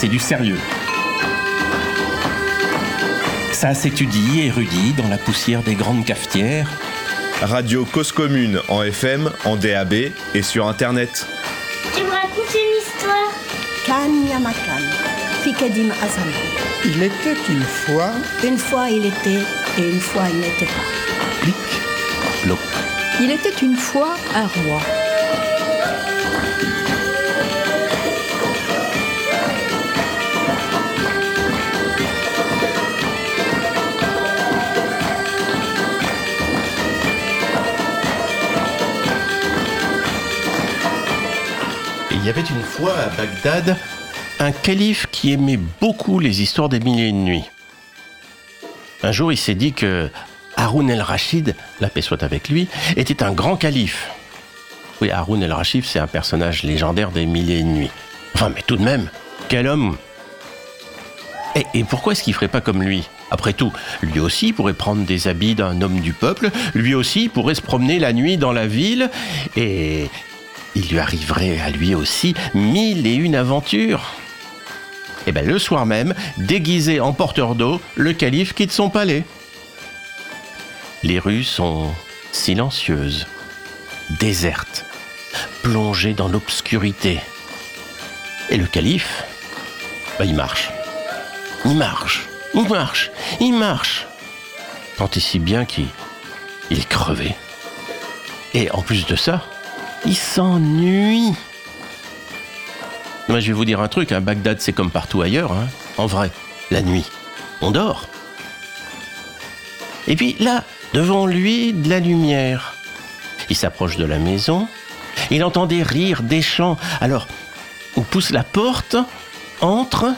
c'est du sérieux. Ça s'étudie, érudit dans la poussière des grandes cafetières. Radio Cause Commune en FM, en DAB et sur Internet. Tu me racontes une histoire Kan Yamakan, Fikedim Azam. Il était une fois. Une fois il était et une fois il n'était pas. Pic. Bloc. Il était une fois un roi. Y avait une fois à Bagdad un calife qui aimait beaucoup les histoires des mille et une nuits. Un jour, il s'est dit que Haroun el-Rachid, la paix soit avec lui, était un grand calife. Oui, Haroun el-Rachid, c'est un personnage légendaire des mille et une nuits. Enfin, mais tout de même, quel homme Et, et pourquoi est-ce qu'il ferait pas comme lui? Après tout, lui aussi pourrait prendre des habits d'un homme du peuple, lui aussi pourrait se promener la nuit dans la ville, et il lui arriverait à lui aussi mille et une aventures. Et bien le soir même, déguisé en porteur d'eau, le calife quitte son palais. Les rues sont silencieuses, désertes, plongées dans l'obscurité. Et le calife, bah, il marche. Il marche, il marche, il marche. Tant et si bien qu'il il est crevé. Et en plus de ça, il s'ennuie. Moi, je vais vous dire un truc, hein, Bagdad, c'est comme partout ailleurs. hein. En vrai, la nuit, on dort. Et puis là, devant lui, de la lumière. Il s'approche de la maison. Il entend des rires, des chants. Alors, on pousse la porte, entre,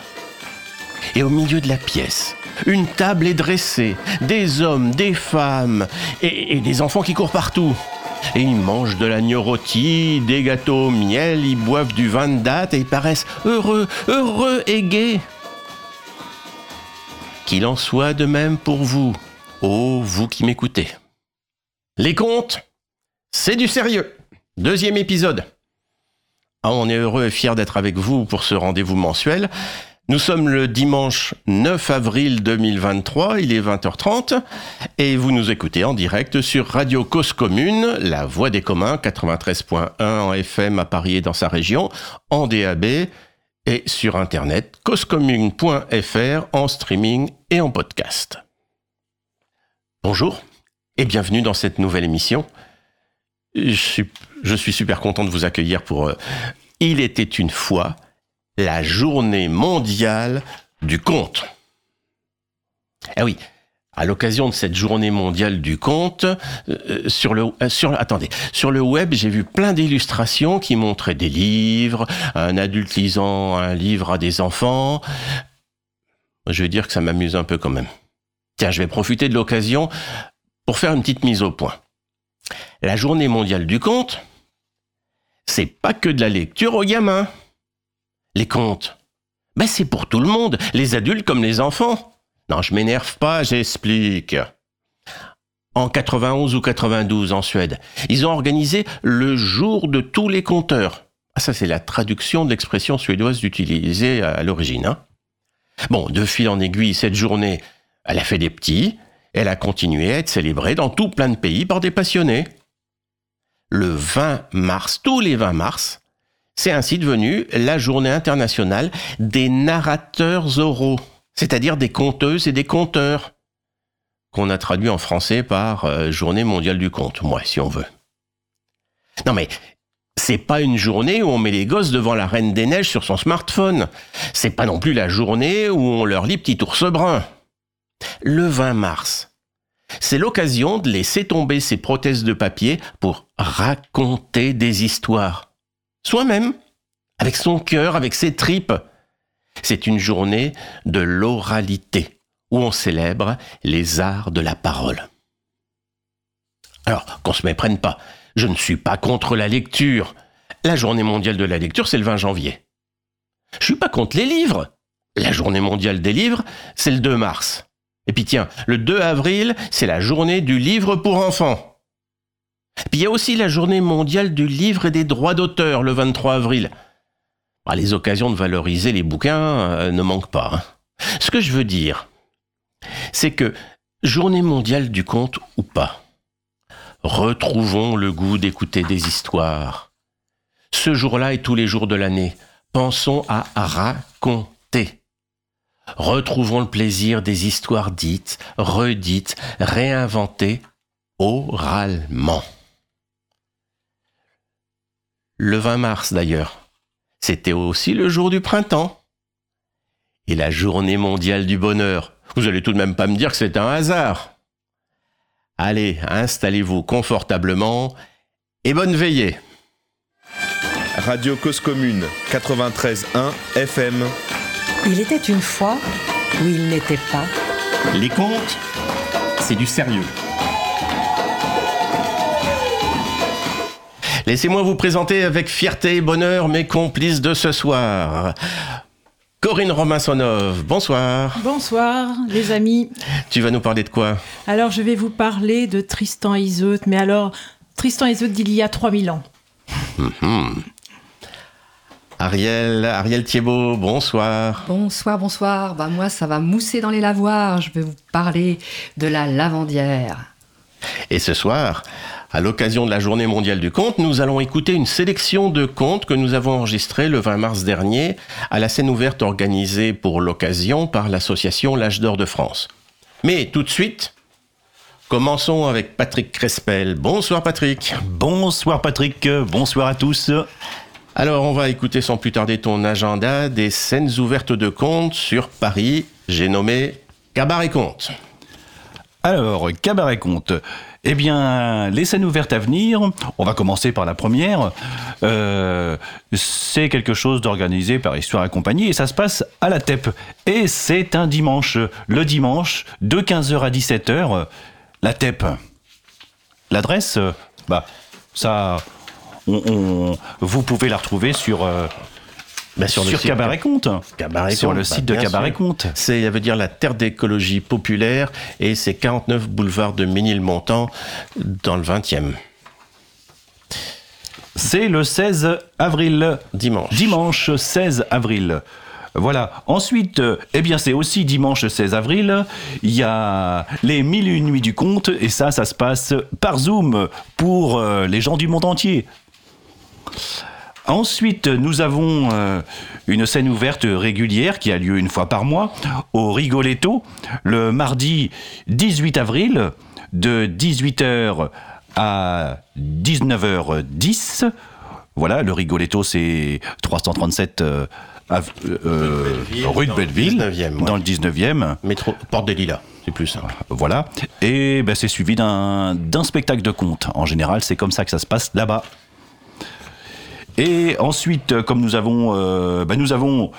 et au milieu de la pièce, une table est dressée, des hommes, des femmes, et des enfants qui courent partout. Et ils mangent de l'agneau rôti, des gâteaux au miel, ils boivent du vin de date et ils paraissent heureux, heureux et gais. Qu'il en soit de même pour vous, ô vous qui m'écoutez. Les contes, c'est du sérieux. Deuxième épisode. Ah, on est heureux et fiers d'être avec vous pour ce rendez-vous mensuel. Nous sommes le dimanche 9 avril 2023, il est 20h30 et vous nous écoutez en direct sur Radio Cause Commune, la voix des communs 93.1 en FM à Paris et dans sa région, en DAB et sur internet causecommune.fr en streaming et en podcast. Bonjour et bienvenue dans cette nouvelle émission. Je suis, super content de vous accueillir pour euh, Il était une fois la journée mondiale du conte. Eh oui, à l'occasion de cette journée mondiale du conte, euh, sur le euh, sur le web, j'ai vu plein d'illustrations qui montraient des livres, un adulte lisant un livre à des enfants. Je vais dire que ça m'amuse un peu quand même. Tiens, je vais profiter de l'occasion pour faire une petite mise au point. La journée mondiale du conte, c'est pas que de la lecture aux gamins. Les contes, ben c'est pour tout le monde, les adultes comme les enfants. Non, je m'énerve pas, j'explique. En 91 ou 92 en Suède, ils ont organisé le jour de tous les conteurs. Ah, ça c'est la traduction de l'expression suédoise utilisée à l'origine. hein. Bon, de fil en aiguille, cette journée, elle a fait des petits, elle a continué à être célébrée dans tout plein de pays par des passionnés. Le 20 mars, tous les 20 mars, c'est ainsi devenu la journée internationale des narrateurs oraux, c'est-à-dire des conteuses et des conteurs, qu'on a traduit en français par euh, journée mondiale du conte, moi, si on veut. Non mais, c'est pas une journée où on met les gosses devant la Reine des Neiges sur son smartphone. C'est pas non plus la journée où on leur lit petit ours brun. Le 20 mars, c'est l'occasion de laisser tomber ses prothèses de papier pour raconter des histoires. Soi-même, avec son cœur, avec ses tripes. C'est une journée de l'oralité, où on célèbre les arts de la parole. Alors, qu'on se méprenne pas, je ne suis pas contre la lecture. La journée mondiale de la lecture, c'est le 20 janvier. Je suis pas contre les livres. La journée mondiale des livres, c'est le 2 mars. Et puis tiens, le 2 avril, c'est la journée du livre pour enfants. Puis il y a aussi la journée mondiale du livre et des droits d'auteur, le 23 avril. Ah, les occasions de valoriser les bouquins euh, ne manquent pas. hein. Ce que je veux dire, c'est que journée mondiale du conte ou pas, retrouvons le goût d'écouter des histoires. Ce jour-là et tous les jours de l'année, pensons à raconter. Retrouvons le plaisir des histoires dites, redites, réinventées oralement. Le 20 mars d'ailleurs, c'était aussi le jour du printemps. Et la journée mondiale du bonheur. Vous allez tout de même pas me dire que c'est un hasard. Allez, installez-vous confortablement et bonne veillée. Radio Cause Commune 93.1 FM. Il était une fois où il n'était pas. Les contes, c'est du sérieux. Laissez-moi vous présenter avec fierté et bonheur mes complices de ce soir. Corinne Romain-Sonov, bonsoir. Bonsoir les amis. Tu vas nous parler de quoi? Alors je vais vous parler de Tristan et Iseut, mais alors Tristan et Iseut d'il y a 3000 ans. Ariel, Ariel Thiebaud, bonsoir. Bonsoir, bonsoir. Bah, moi, ça va mousser dans les lavoirs. Je vais vous parler de la lavandière. Et ce soir, à l'occasion de la journée mondiale du conte, nous allons écouter une sélection de contes que nous avons enregistrés le 20 mars dernier à la scène ouverte organisée pour l'occasion par l'association L'Âge d'Or de France. Mais tout de suite, commençons avec Patrick Crespel. Bonsoir Patrick. Bonsoir Patrick, bonsoir à tous. Alors on va écouter sans plus tarder ton agenda des scènes ouvertes de contes sur Paris. J'ai nommé Cabaret Conte. Alors, cabaret conte. Eh bien, les scènes ouvertes à venir, on va commencer par la première. Euh, c'est quelque chose d'organisé par Histoire et compagnie et ça se passe à la TEP. Et c'est un dimanche, le dimanche, de 15h à 17h, la TEP. L'adresse, euh, bah, ça, vous pouvez la retrouver sur, euh, Ben, sur sur, le site Cabaret Conte. Cabaret sur le bah, site de Cabaret sûr. Conte. C'est, ça veut dire la terre d'écologie populaire et c'est 49 boulevard de Ménilmontant dans le 20e. C'est le 16 avril. Dimanche. Dimanche 16 avril. Voilà. Ensuite, euh, eh bien, c'est aussi dimanche 16 avril. Il y a les mille et une nuits du conte. Et ça, ça se passe par Zoom pour euh, les gens du monde entier. Ensuite, nous avons euh, une scène ouverte régulière qui a lieu une fois par mois au Rigoletto, le mardi 18 avril, de 18h à 19h10. Voilà, le Rigoletto, c'est 337 euh, euh, Belleville, rue de dans le Belleville, 19e, ouais. dans le 19e. Métro, Porte des Lilas, c'est plus simple. Voilà. Et ben, c'est suivi d'un d'un spectacle de conte. En général, c'est comme ça que ça se passe là-bas. Et ensuite, euh, comme nous avons, euh, ben, nous avons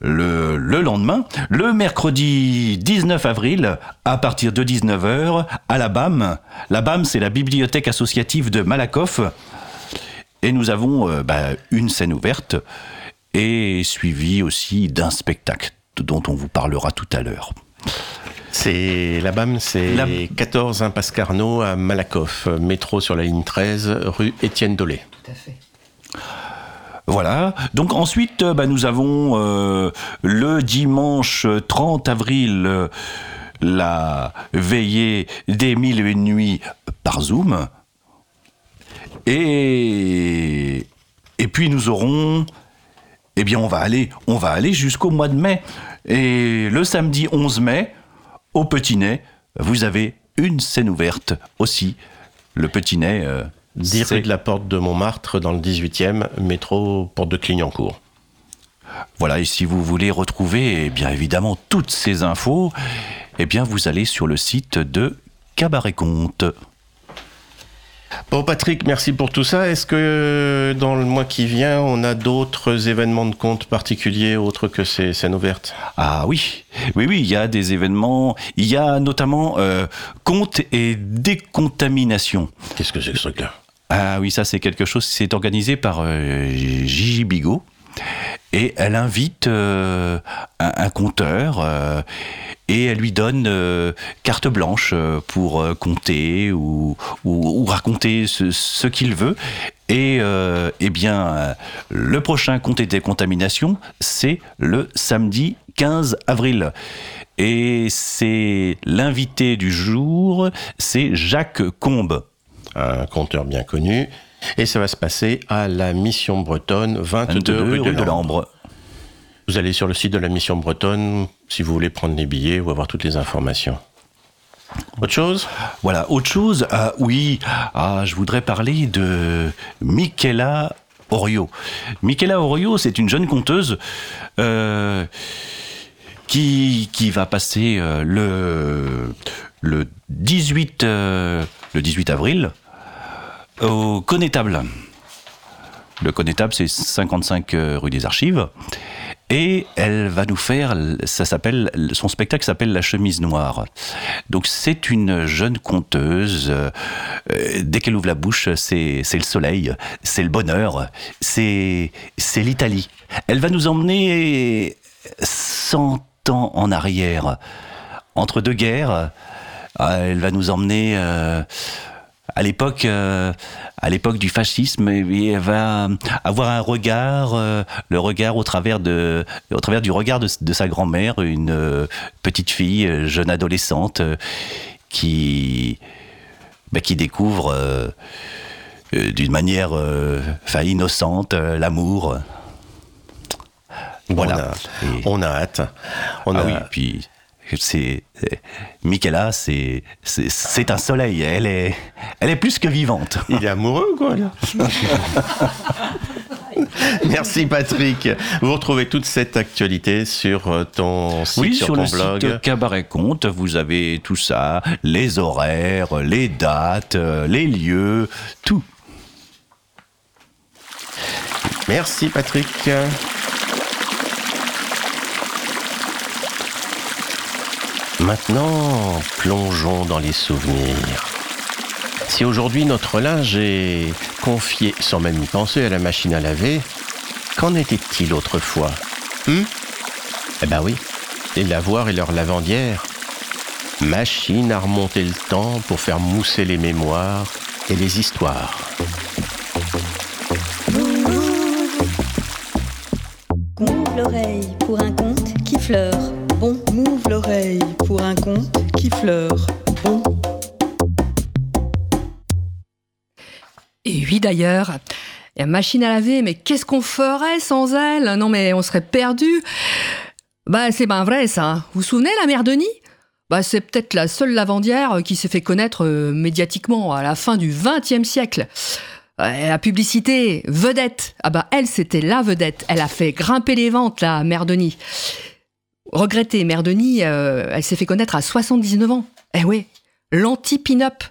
le, le lendemain, le mercredi 19 avril, à partir de 19h, à la BAM. La BAM, c'est la bibliothèque associative de Malakoff. Et nous avons euh, ben, une scène ouverte et suivie aussi d'un spectacle dont on vous parlera tout à l'heure. C'est la BAM, c'est La- 14 impasse Carnot à Malakoff, métro sur la ligne 13, rue Étienne Dolé. Tout à fait. Voilà. Donc ensuite, euh, bah, nous avons euh, le dimanche 30 avril euh, la veillée des mille et une nuits par Zoom. Et puis nous aurons, eh bien, on va aller, on va aller jusqu'au mois de mai. Et le samedi 11 mai, au Petit Nez, vous avez une scène ouverte aussi. Le Petit Nez. 10 c'est- rue de la Porte de Montmartre dans le 18e, métro Porte de Clignancourt. Voilà, et si vous voulez retrouver, eh bien évidemment, toutes ces infos, eh bien vous allez sur le site de Cabaret Conte. Bon Patrick, merci pour tout ça. Est-ce que dans le mois qui vient, on a d'autres événements de compte particuliers autres que ces scènes ouvertes? Ah oui, oui, oui, il y a des événements, il y a notamment euh, Conte et décontamination. Qu'est-ce que c'est que ce truc-là? Ah oui, ça c'est quelque chose, c'est organisé par euh, Gigi Bigot. Et elle invite euh, un, un conteur euh, et elle lui donne carte blanche pour compter ou, raconter ce, qu'il veut. Et eh bien, le prochain conte et décontamination, c'est le samedi 15 avril. Et c'est l'invité du jour, c'est Jacques Combe. Un conteur bien connu. Et ça va se passer à la Mission Bretonne, 22, 22 rue, rue de Lambre. Vous allez sur le site de la Mission Bretonne si vous voulez prendre les billets ou avoir toutes les informations. Autre chose? Voilà, autre chose, ah, oui, ah, je voudrais parler de Michaela Orio. Michaela Orio, c'est une jeune conteuse euh, qui, qui va passer euh, le, le, 18, euh, le 18 avril au Connétable. Le Connétable, c'est 55 euh, rue des Archives. Et elle va nous faire, ça s'appelle, son spectacle s'appelle La chemise noire. Donc c'est une jeune conteuse. euh, dès qu'elle ouvre la bouche, c'est le soleil, c'est le bonheur, c'est c'est l'Italie. Elle va nous emmener 100 ans en arrière, entre deux guerres. Elle va nous emmener euh, à l'époque, euh, à l'époque du fascisme, et elle va avoir un regard, euh, le regard au travers de, au travers du regard de, de sa grand-mère, une euh, petite fille, jeune adolescente, qui, bah, qui découvre d'une manière, enfin innocente, l'amour. Voilà. On a, Et- on a hâte. On ah a, oui, puis c'est euh, Michaela, c'est c'est- un soleil. Elle est elle est plus que vivante. Il est amoureux, quoi, là. Merci, Patrick. Vous retrouvez toute cette actualité sur euh, ton site, Oui, sur, sur ton le blog. site Cabaret Compte, vous avez tout ça, les horaires, les dates, euh, les lieux, tout. Merci, Patrick. Maintenant, plongeons dans les souvenirs. Si aujourd'hui notre linge est confié sans même y penser à la machine à laver, qu'en était-il autrefois? Hmm? Eh ben oui, les lavoirs et leurs lavandières. Machine à remonter le temps pour faire mousser les mémoires et les histoires. L'oreille pour un conte qui fleure. Bon, Mouve l'oreille pour un conte qui fleure. Bon, Et oui d'ailleurs, la machine à laver, mais qu'est-ce qu'on ferait sans elle? Non mais on serait perdu. Bah c'est ben vrai ça. Vous vous souvenez la mère Denis? Bah, c'est peut-être la seule lavandière qui s'est fait connaître euh, médiatiquement à la fin du XXe siècle. Euh, la publicité, vedette. Ah bah elle, c'était la vedette. Elle a fait grimper les ventes, la mère Denis. Regrettée, mère Denis, euh, elle s'est fait connaître à 79 ans. Eh oui, l'anti-pin-up.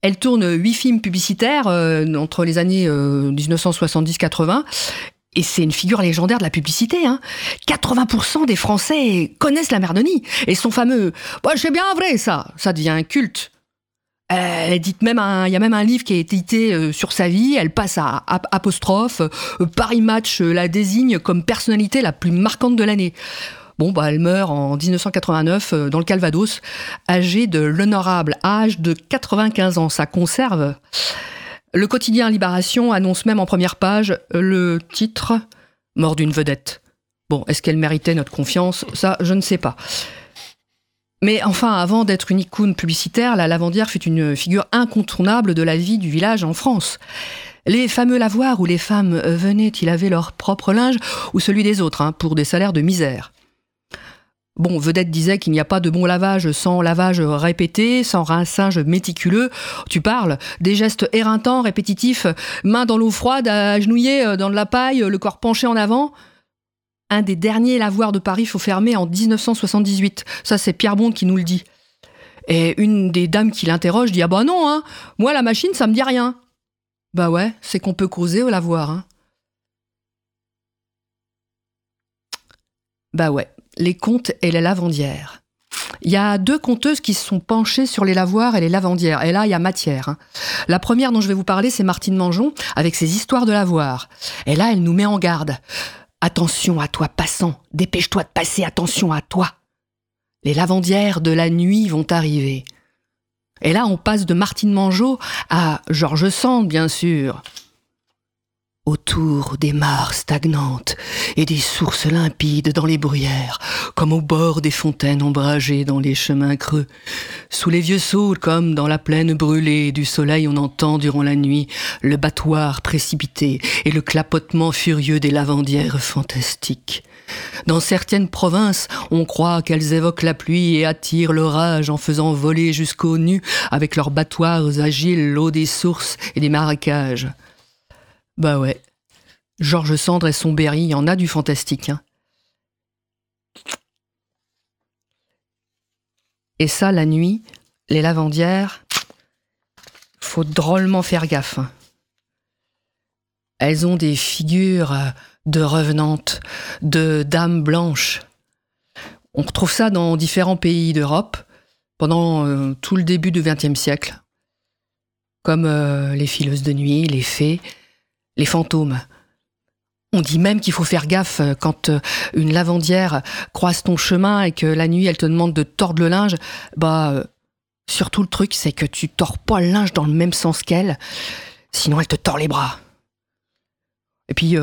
Elle tourne huit films publicitaires euh, entre les années euh, 1970-80. Et c'est une figure légendaire de la publicité. Hein. 80% des Français connaissent la mère Denis. Et son fameux bah, C'est bien vrai, ça Ça devient un culte. Elle il y a même un livre qui été édité euh, sur sa vie. Elle passe à ap- apostrophe. Euh, Paris Match euh, la désigne comme personnalité la plus marquante de l'année. Bon, bah, elle meurt en 1989 euh, dans le Calvados, âgée de l'honorable âge de 95 ans. Ça conserve. Le quotidien Libération annonce même en première page le titre Mort d'une vedette. Bon, est-ce qu'elle méritait notre confiance? Ça, je ne sais pas. Mais enfin, avant d'être une icône publicitaire, la lavandière fut une figure incontournable de la vie du village en France. Les fameux lavoirs où les femmes venaient y laver leur propre linge ou celui des autres, hein, pour des salaires de misère. Bon, Vedette disait qu'il n'y a pas de bon lavage sans lavage répété, sans rinçage méticuleux. Tu parles des gestes éreintants, répétitifs, main dans l'eau froide, agenouillé euh, dans de la paille, le corps penché en avant. Un des derniers lavoirs de Paris faut fermer en 1978. Ça, c'est Pierre Bond qui nous le dit. Et une des dames qui l'interroge dit Ah bah non, hein, moi la machine, ça me dit rien. Bah ouais, c'est qu'on peut causer au lavoir. Hein. Bah ouais, les contes et les lavandières. Il y a deux conteuses qui se sont penchées sur les lavoirs et les lavandières. Et là, il y a matière. hein. La première dont je vais vous parler, c'est Martine Mangeon, avec ses histoires de lavoir. Et là, elle nous met en garde. Attention à toi, passant. Dépêche-toi de passer, attention à toi. Les lavandières de la nuit vont arriver. Et là, on passe de Martine Mangeot à Georges Sand, bien sûr. Autour des mares stagnantes et des sources limpides dans les bruyères, comme au bord des fontaines ombragées dans les chemins creux. Sous les vieux saules, comme dans la plaine brûlée du soleil, on entend durant la nuit le battoir précipité et le clapotement furieux des lavandières fantastiques. Dans certaines provinces, on croit qu'elles évoquent la pluie et attirent l'orage en faisant voler jusqu'aux nues avec leurs battoirs agiles l'eau des sources et des marécages. Bah ouais. Georges Sandre et son Berry, il y en a du fantastique. Hein. Et ça, la nuit, les lavandières, faut drôlement faire gaffe. Hein. Elles ont des figures euh, de revenantes, de dames blanches. On retrouve ça dans différents pays d'Europe pendant euh, tout le début du XXe siècle, comme euh, les fileuses de nuit, les fées, les fantômes. On dit même qu'il faut faire gaffe euh, quand euh, une lavandière croise ton chemin et que la nuit elle te demande de tordre le linge. Bah, euh, surtout le truc, c'est que tu tords pas le linge dans le même sens qu'elle, sinon elle te tord les bras. Et puis,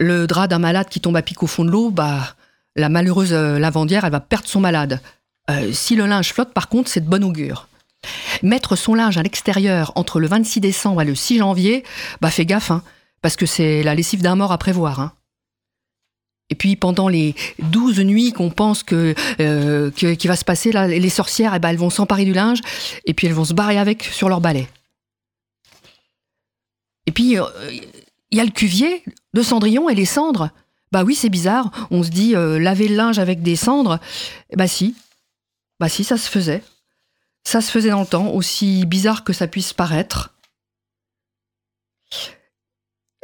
le drap d'un malade qui tombe à pic au fond de l'eau, bah, la malheureuse lavandière, elle va perdre son malade. si le linge flotte, par contre, c'est de bon augure. Mettre son linge à l'extérieur entre le 26 décembre et le 6 janvier, bah fais gaffe, hein, parce que c'est la lessive d'un mort à prévoir. Hein. Et puis pendant les 12 nuits qu'on pense que, euh, qui va se passer, là, les sorcières, eh ben, elles vont s'emparer du linge et puis elles vont se barrer avec sur leur balai. Et puis euh, il y a le cuvier de Cendrillon et les cendres. Bah oui, c'est bizarre. On se dit euh, laver le linge avec des cendres. Bah si, bah si, ça se faisait. Ça se faisait dans le temps, aussi bizarre que ça puisse paraître.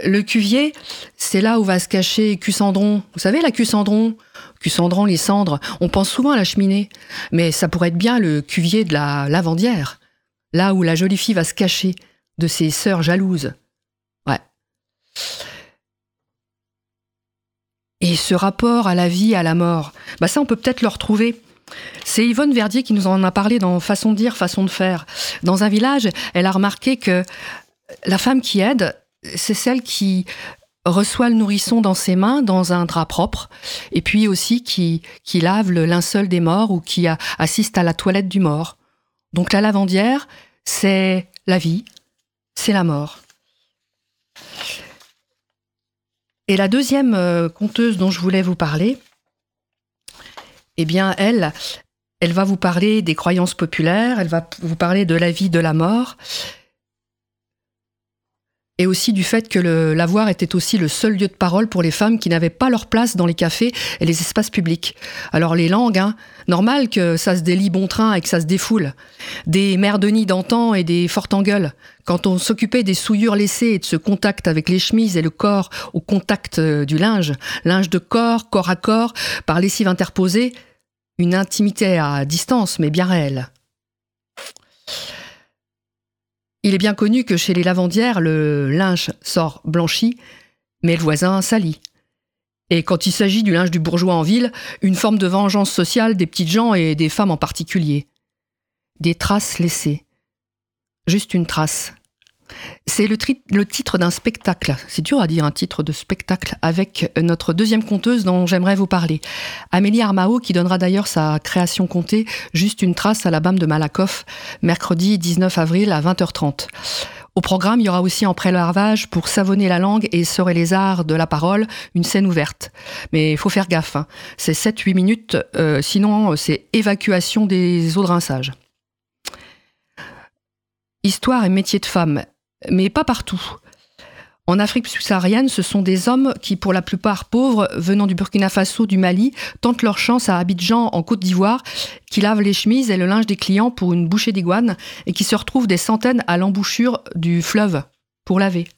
Le cuvier, c'est là où va se cacher Cucendron. Vous savez, la Cucendron? Cucendron, les cendres, on pense souvent à la cheminée, mais ça pourrait être bien le cuvier de la lavandière, là où la jolie fille va se cacher de ses sœurs jalouses. Ouais. Et ce rapport à la vie, à la mort, bah ça on peut peut-être le retrouver c'est Yvonne Verdier qui nous en a parlé dans Façon de dire, façon de faire. Dans un village, elle a remarqué que la femme qui aide, c'est celle qui reçoit le nourrisson dans ses mains, dans un drap propre, et puis aussi qui, qui lave le linceul des morts ou qui assiste à la toilette du mort. Donc la lavandière, c'est la vie, c'est la mort. Et la deuxième euh, conteuse dont je voulais vous parler, eh bien, elle, elle va vous parler des croyances populaires, elle va vous parler de la vie, de la mort, et aussi du fait que le lavoir était aussi le seul lieu de parole pour les femmes qui n'avaient pas leur place dans les cafés et les espaces publics. Alors les langues, hein, normal que ça se délie bon train et que ça se défoule. Des mères de nid d'antan et des fortes en gueule. Quand on s'occupait des souillures laissées et de ce contact avec les chemises et le corps au contact euh, du linge, linge de corps, corps à corps, par lessive interposée, une intimité à distance mais bien réelle. Il est bien connu que chez les lavandières, le linge sort blanchi, mais le voisin sali. Et quand il s'agit du linge du bourgeois en ville, une forme de vengeance sociale des petites gens et des femmes en particulier. Des traces laissées. Juste une trace. C'est le, titre d'un spectacle. C'est dur à dire un titre de spectacle avec notre deuxième conteuse dont j'aimerais vous parler. Amélie Armao, qui donnera d'ailleurs sa création comptée Juste une trace à la BAM de Malakoff, mercredi 19 avril à 20h30. Au programme, il y aura aussi en prélarvage pour savonner la langue et serait les arts de la parole, une scène ouverte. Mais il faut faire gaffe, hein. c'est 7-8 minutes, euh, sinon c'est évacuation des eaux de rinçage. Histoire et métier de femme mais pas partout. En Afrique subsaharienne, ce sont des hommes qui, pour la plupart pauvres, venant du Burkina Faso, du Mali, tentent leur chance à Abidjan, en Côte d'Ivoire, qui lavent les chemises et le linge des clients pour une bouchée d'iguane et qui se retrouvent des centaines à l'embouchure du fleuve pour laver.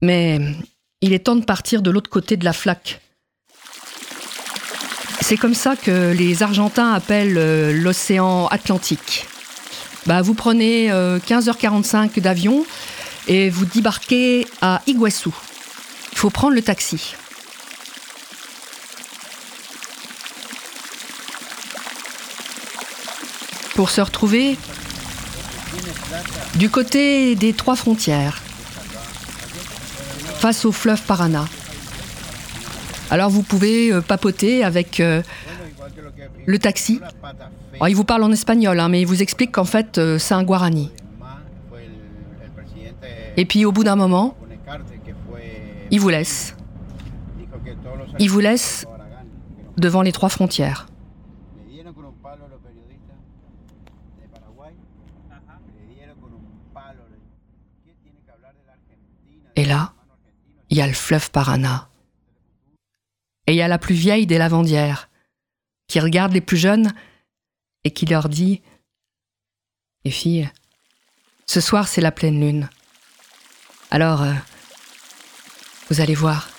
Mais il est temps de partir de l'autre côté de la flaque. C'est comme ça que les Argentins appellent euh, l'océan Atlantique. Bah, vous prenez 15h45 euh, d'avion et vous débarquez à Iguassou. Il faut prendre le taxi. Pour se retrouver du côté des trois frontières, face au fleuve Parana. Alors vous pouvez euh, papoter avec euh, le taxi. Oh, il vous parle en espagnol, hein, mais il vous explique qu'en fait euh, c'est un guarani. Et puis au bout d'un moment, il vous laisse. Il vous laisse devant les trois frontières. Et là, il y a le fleuve Parana. Et il y a la plus vieille des lavandières, qui regarde les plus jeunes et qui leur dit Les filles, ce soir c'est la pleine lune. Alors, euh, vous allez voir.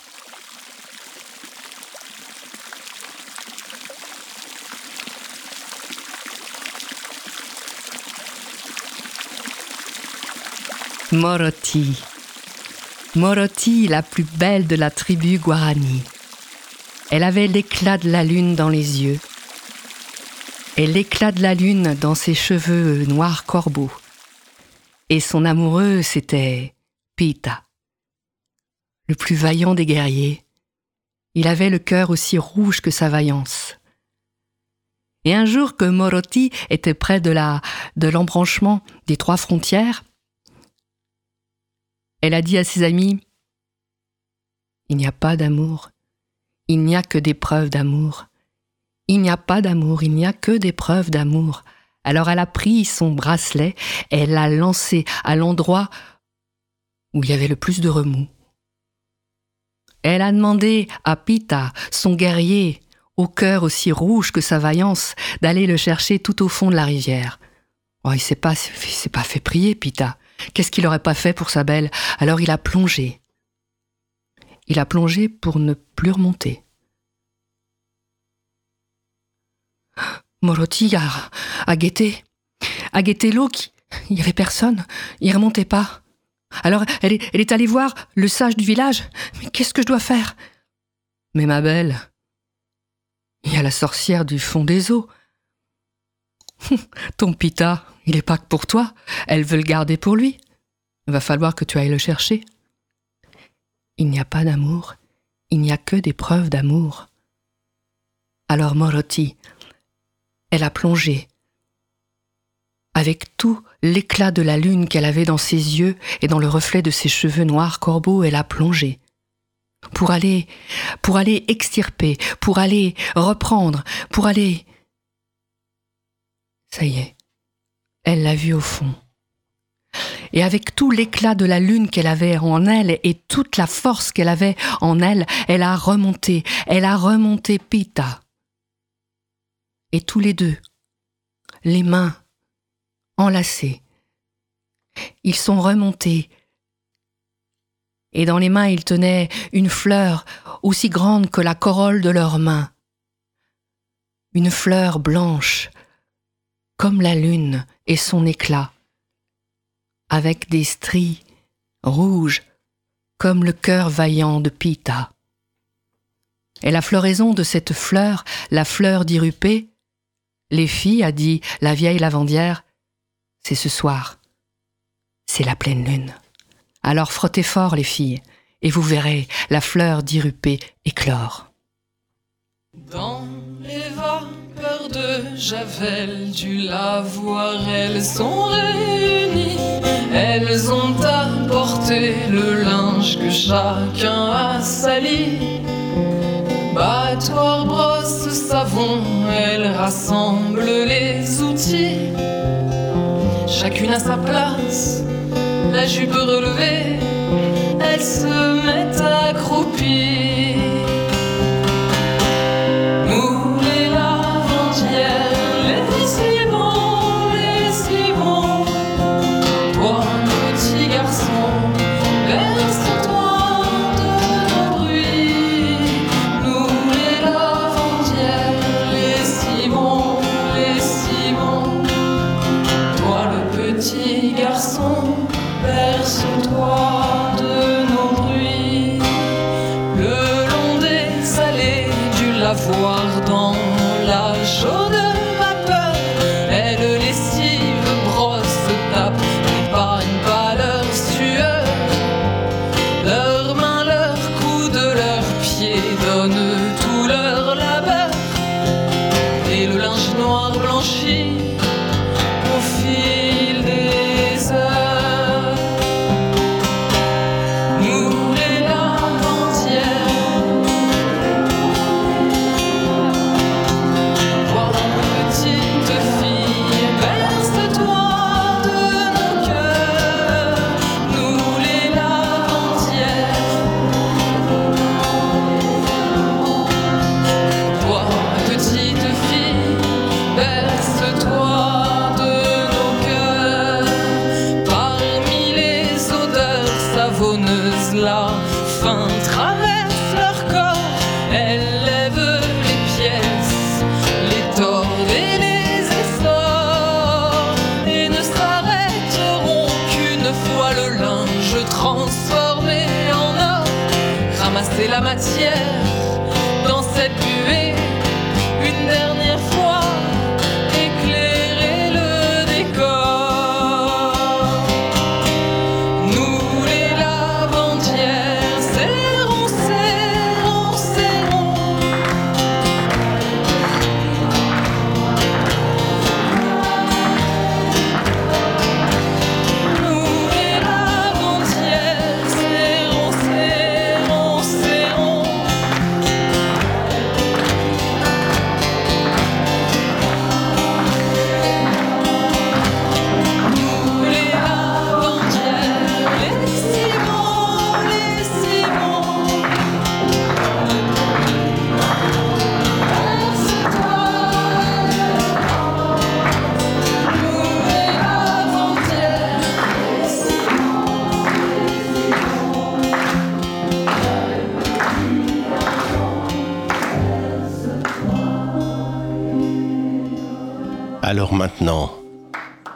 Moroti. Moroti, la plus belle de la tribu Guarani. Elle avait l'éclat de la lune dans les yeux et l'éclat de la lune dans ses cheveux noirs corbeaux. Et son amoureux, c'était Pita, le plus vaillant des guerriers. Il avait le cœur aussi rouge que sa vaillance. Et un jour que Moroti était près de la de l'embranchement des trois frontières, elle a dit à ses amis Il n'y a pas d'amour, il n'y a que des preuves d'amour. Il n'y a pas d'amour, il n'y a que des preuves d'amour. Alors elle a pris son bracelet, elle l'a lancé à l'endroit où il y avait le plus de remous. Elle a demandé à Pita, son guerrier, au cœur aussi rouge que sa vaillance, d'aller le chercher tout au fond de la rivière. Oh, il s'est pas, s'est pas fait prier, Pita. Qu'est-ce qu'il aurait pas fait pour sa belle? Alors il a plongé. Il a plongé pour ne plus remonter. Moroti a, guetté. A guetté l'eau qui. Il n'y avait personne. Il remontait pas. Alors elle est, elle est allée voir le sage du village. Mais qu'est-ce que je dois faire? Mais ma belle, il y a la sorcière du fond des eaux. Ton pita, il n'est pas que pour toi. Elle veut le garder pour lui. Va falloir que tu ailles le chercher. Il n'y a pas d'amour. Il n'y a que des preuves d'amour. Alors Moroti, elle a plongé. Avec tout l'éclat de la lune qu'elle avait dans ses yeux et dans le reflet de ses cheveux noirs corbeaux, elle a plongé. Pour aller, pour aller extirper, pour aller reprendre, pour aller. Ça y est, elle l'a vu au fond. Et avec tout l'éclat de la lune qu'elle avait en elle et toute la force qu'elle avait en elle, elle a remonté, elle a remonté Pita. Et tous les deux, les mains enlacées, ils sont remontés. Et dans les mains, ils tenaient une fleur aussi grande que la corolle de leurs mains. Une fleur blanche, comme la lune et son éclat, avec des stries rouges comme le cœur vaillant de Pita. Et la floraison de cette fleur, la fleur d'Irupé, les filles, a dit la vieille lavandière, c'est ce soir, c'est la pleine lune. Alors frottez fort les filles, et vous verrez la fleur d'Irupé éclore. Dans les de Javel, du lavoir, elles sont réunies. Elles ont apporté le linge que chacun a sali. Battoir, brosse, savon, elles rassemblent les outils. Chacune à sa place, la jupe relevée, elles se mettent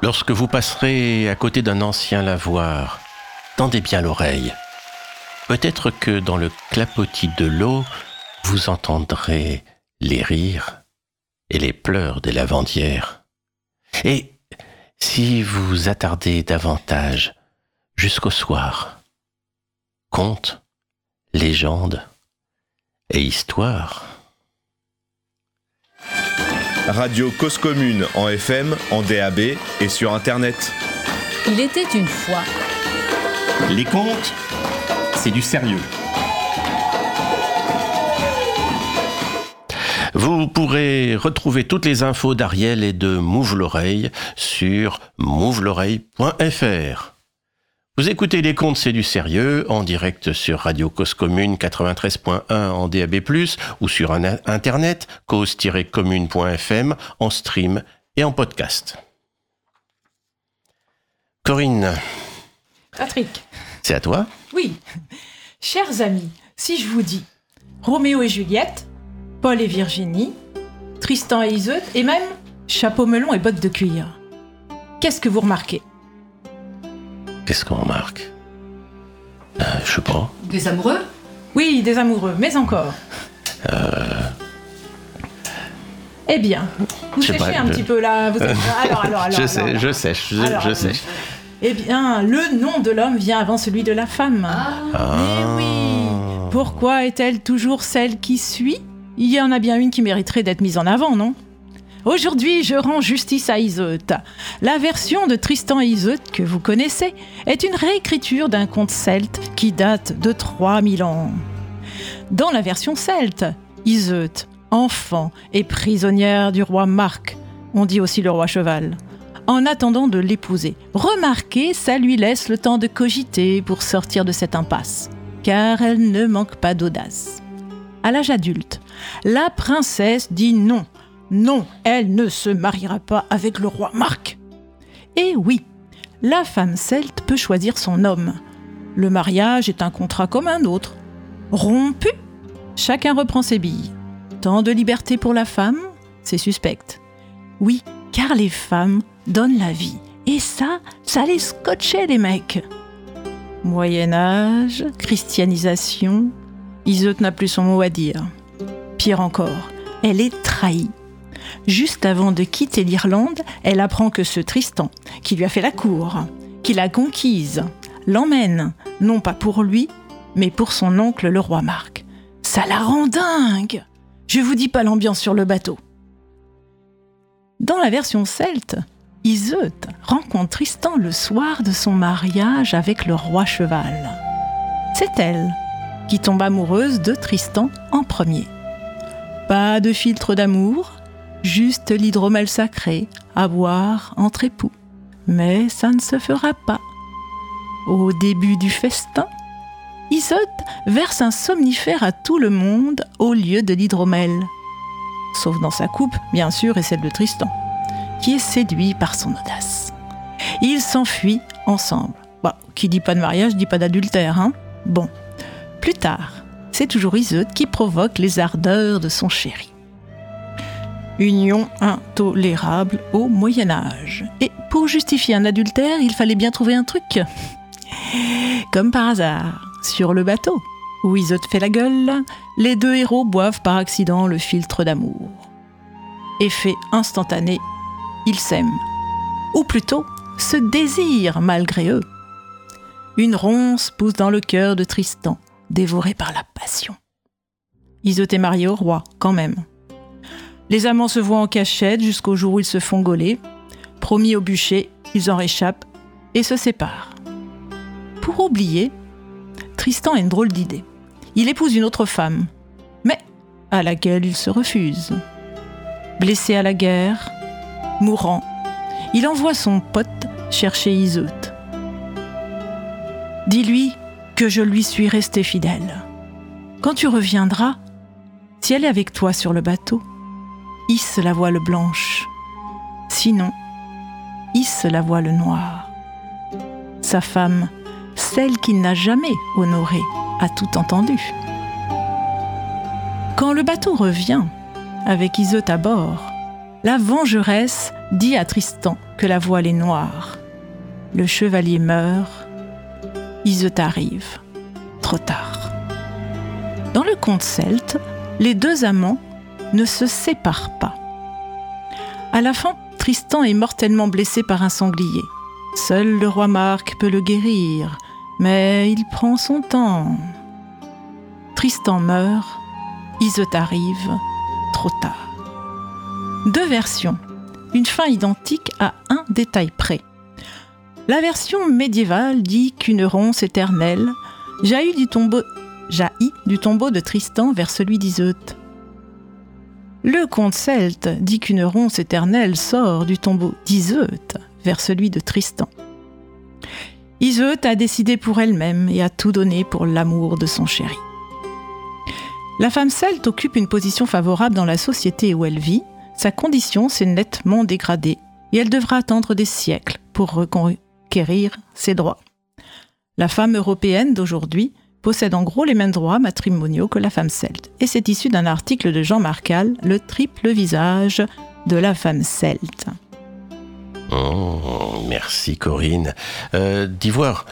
lorsque vous passerez à côté d'un ancien lavoir, tendez bien l'oreille. Peut-être que dans le clapotis de l'eau, vous entendrez les rires et les pleurs des lavandières. Et si vous attardez davantage jusqu'au soir, contes, légendes et histoires. Radio Cause Commune en FM, en DAB et sur Internet. Il était une fois. Les contes, c'est du sérieux. Vous pourrez retrouver toutes les infos d'Ariel et de Mouve l'oreille sur mouveloreille.fr. Vous écoutez les contes, c'est du sérieux, en direct sur Radio Cause Commune 93.1 en DAB+, ou sur un- internet, cause-commune.fm, en stream et en podcast. Corinne, Patrick, c'est à toi oui. Chers amis, si je vous dis Roméo et Juliette, Paul et Virginie, Tristan et Iseut, et même chapeau melon et bottes de cuir, qu'est-ce que vous remarquez? Qu'est-ce qu'on remarque Euh, Je sais pas. Des amoureux? Oui, des amoureux, mais encore. Eh bien, vous Je sais séchez pas, un je- petit peu là. Vous êtes- Alors, alors, alors. je sais, alors. je sèche, je, Alors, je sèche. Eh bien, le nom de l'homme vient avant celui de la femme. Ah. Mais oui. Pourquoi est-elle toujours celle qui suit? Il y en a bien une qui mériterait d'être mise en avant, non? Aujourd'hui, je rends justice à Iseut. La version de Tristan et Iseut que vous connaissez est une réécriture d'un conte celte qui date de 3000 ans. Dans la version celte, Iseut, enfant et prisonnière du roi Marc, on dit aussi le roi cheval, en attendant de l'épouser. Remarquez, ça lui laisse le temps de cogiter pour sortir de cette impasse, car elle ne manque pas d'audace. À l'âge adulte, la princesse dit non. Non, elle ne se mariera pas avec le roi Marc. Et oui, la femme celte peut choisir son homme. Le mariage est un contrat comme un autre. Rompu, chacun reprend ses billes. Tant de liberté pour la femme, c'est suspect. Oui, car les femmes donnent la vie. Et ça, ça les scotchait les mecs. Moyen Âge, christianisation, Iseut n'a plus son mot à dire. Pire encore, elle est trahie. Juste avant de quitter l'Irlande, elle apprend que ce Tristan, qui lui a fait la cour, qui l'a conquise, l'emmène, non pas pour lui, mais pour son oncle le roi Marc. Ça la rend dingue Je vous dis pas l'ambiance sur le bateau. Dans la version celte, Iseut rencontre Tristan le soir de son mariage avec le roi cheval. C'est elle qui tombe amoureuse de Tristan en premier. Pas de filtre d'amour, juste l'hydromel sacré à boire entre époux. Mais ça ne se fera pas. Au début du festin, Iseut verse un somnifère à tout le monde au lieu de l'hydromel. Sauf dans sa coupe, bien sûr, et celle de Tristan, qui est séduit par son audace. Ils s'enfuient ensemble. Bah, qui dit pas de mariage, dit pas d'adultère, hein Bon, plus tard, c'est toujours Iseut qui provoque les ardeurs de son chéri. Union intolérable au Moyen Âge. Et pour justifier un adultère, il fallait bien trouver un truc. Comme par hasard, sur le bateau, où Iseut fait la gueule, les deux héros boivent par accident le filtre d'amour. Effet instantané, ils s'aiment. Ou plutôt, se désirent malgré eux. Une ronce pousse dans le cœur de Tristan, dévoré par la passion. Iseut est marié au roi, quand même. Les amants se voient en cachette jusqu'au jour où ils se font gauler. Promis au bûcher, ils en réchappent et se séparent. Pour oublier, Tristan a une drôle d'idée. Il épouse une autre femme, mais à laquelle il se refuse. Blessé à la guerre, mourant, il envoie son pote chercher Iseut. Dis-lui que je lui suis resté fidèle. Quand tu reviendras, si elle est avec toi sur le bateau, hisse la voile blanche. Sinon, hisse la voile noire. Sa femme, celle qu'il n'a jamais honorée, a tout entendu. Quand le bateau revient, avec Iseut à bord, la vengeresse dit à Tristan que la voile est noire. Le chevalier meurt, Iseut arrive, trop tard. Dans le conte celte, les deux amants ne se séparent pas. À la fin, Tristan est mortellement blessé par un sanglier. Seul le roi Marc peut le guérir, mais il prend son temps. Tristan meurt, Iseut arrive, trop tard. Deux versions, une fin identique à un détail près. La version médiévale dit qu'une ronce éternelle jaillit du tombeau, du tombeau de Tristan vers celui d'Iseut. Le conte celte dit qu'une ronce éternelle sort du tombeau d'Iseut vers celui de Tristan. Iseut a décidé pour elle-même et a tout donné pour l'amour de son chéri. La femme celte occupe une position favorable dans la société où elle vit, sa condition s'est nettement dégradée et elle devra attendre des siècles pour reconquérir ses droits. La femme européenne d'aujourd'hui possède en gros les mêmes droits matrimoniaux que la femme celte. Et c'est issu d'un article de Jean Marcal, Le triple visage de la femme celte. Oh, merci Corinne. Euh, D'Ivoire,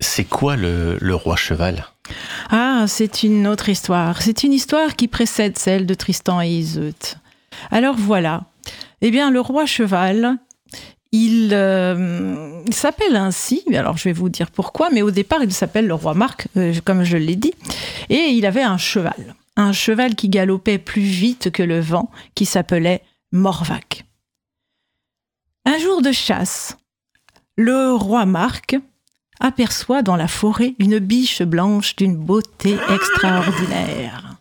c'est quoi le, le roi cheval? Ah, c'est une autre histoire. C'est une histoire qui précède celle de Tristan et Iseut. Alors voilà. Eh bien, le roi cheval, il, euh, il s'appelle ainsi, alors je vais vous dire pourquoi, mais au départ il s'appelle le roi Marc, euh, comme je l'ai dit, et il avait un cheval, un cheval qui galopait plus vite que le vent, qui s'appelait Morvac. Un jour de chasse, le roi Marc aperçoit dans la forêt une biche blanche d'une beauté extraordinaire.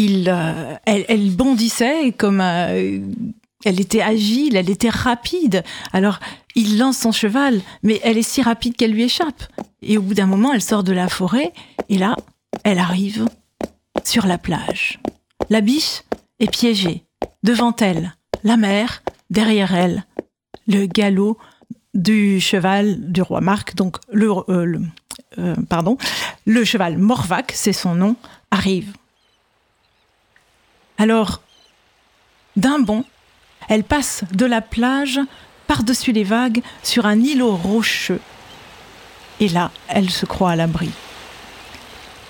Euh, elle, elle bondissait comme euh, elle était agile, elle était rapide. Alors il lance son cheval, mais elle est si rapide qu'elle lui échappe. Et au bout d'un moment, elle sort de la forêt et là, elle arrive sur la plage. La biche est piégée. Devant elle, la mer, derrière elle, le galop du cheval du roi Marc, donc le, euh, euh, pardon, le cheval Morvac, c'est son nom, arrive. Alors, d'un bond, elle passe de la plage par-dessus les vagues sur un îlot rocheux. Et là, elle se croit à l'abri.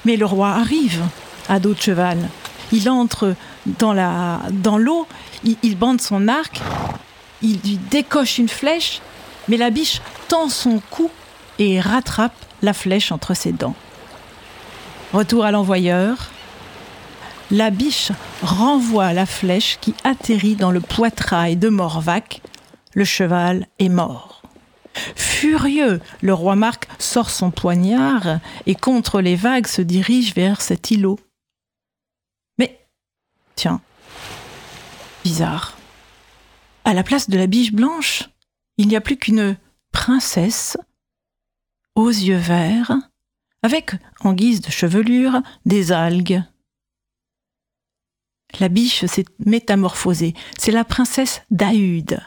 Mais le roi arrive à dos de cheval. Il entre dans l'eau, il, il bande son arc, il lui décoche une flèche, mais la biche tend son cou et rattrape la flèche entre ses dents. Retour à l'envoyeur, la biche renvoie la flèche qui atterrit dans le poitrail de Morvac. Le cheval est mort. Furieux, le roi Marc sort son poignard et contre les vagues se dirige vers cet îlot. Mais, tiens, bizarre. À la place de la biche blanche, il n'y a plus qu'une princesse aux yeux verts, avec, en guise de chevelure, des algues. La biche s'est métamorphosée. C'est la princesse Dahude.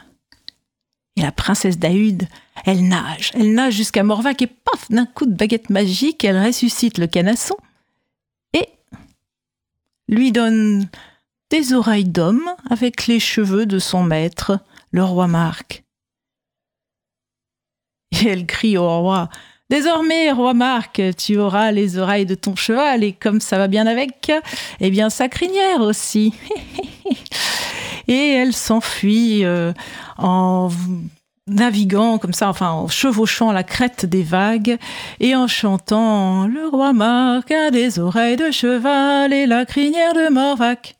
Et la princesse d'Ahude, elle nage, elle nage jusqu'à Morvac et paf, d'un coup de baguette magique, elle ressuscite le canasson et lui donne des oreilles d'homme avec les cheveux de son maître, le roi Marc. Et elle crie au roi Désormais, roi Marc, tu auras les oreilles de ton cheval et comme ça va bien avec, eh bien sa crinière aussi. et elle s'enfuit euh, en naviguant comme ça, enfin en chevauchant la crête des vagues et en chantant Le roi Marc a des oreilles de cheval et la crinière de Morvac.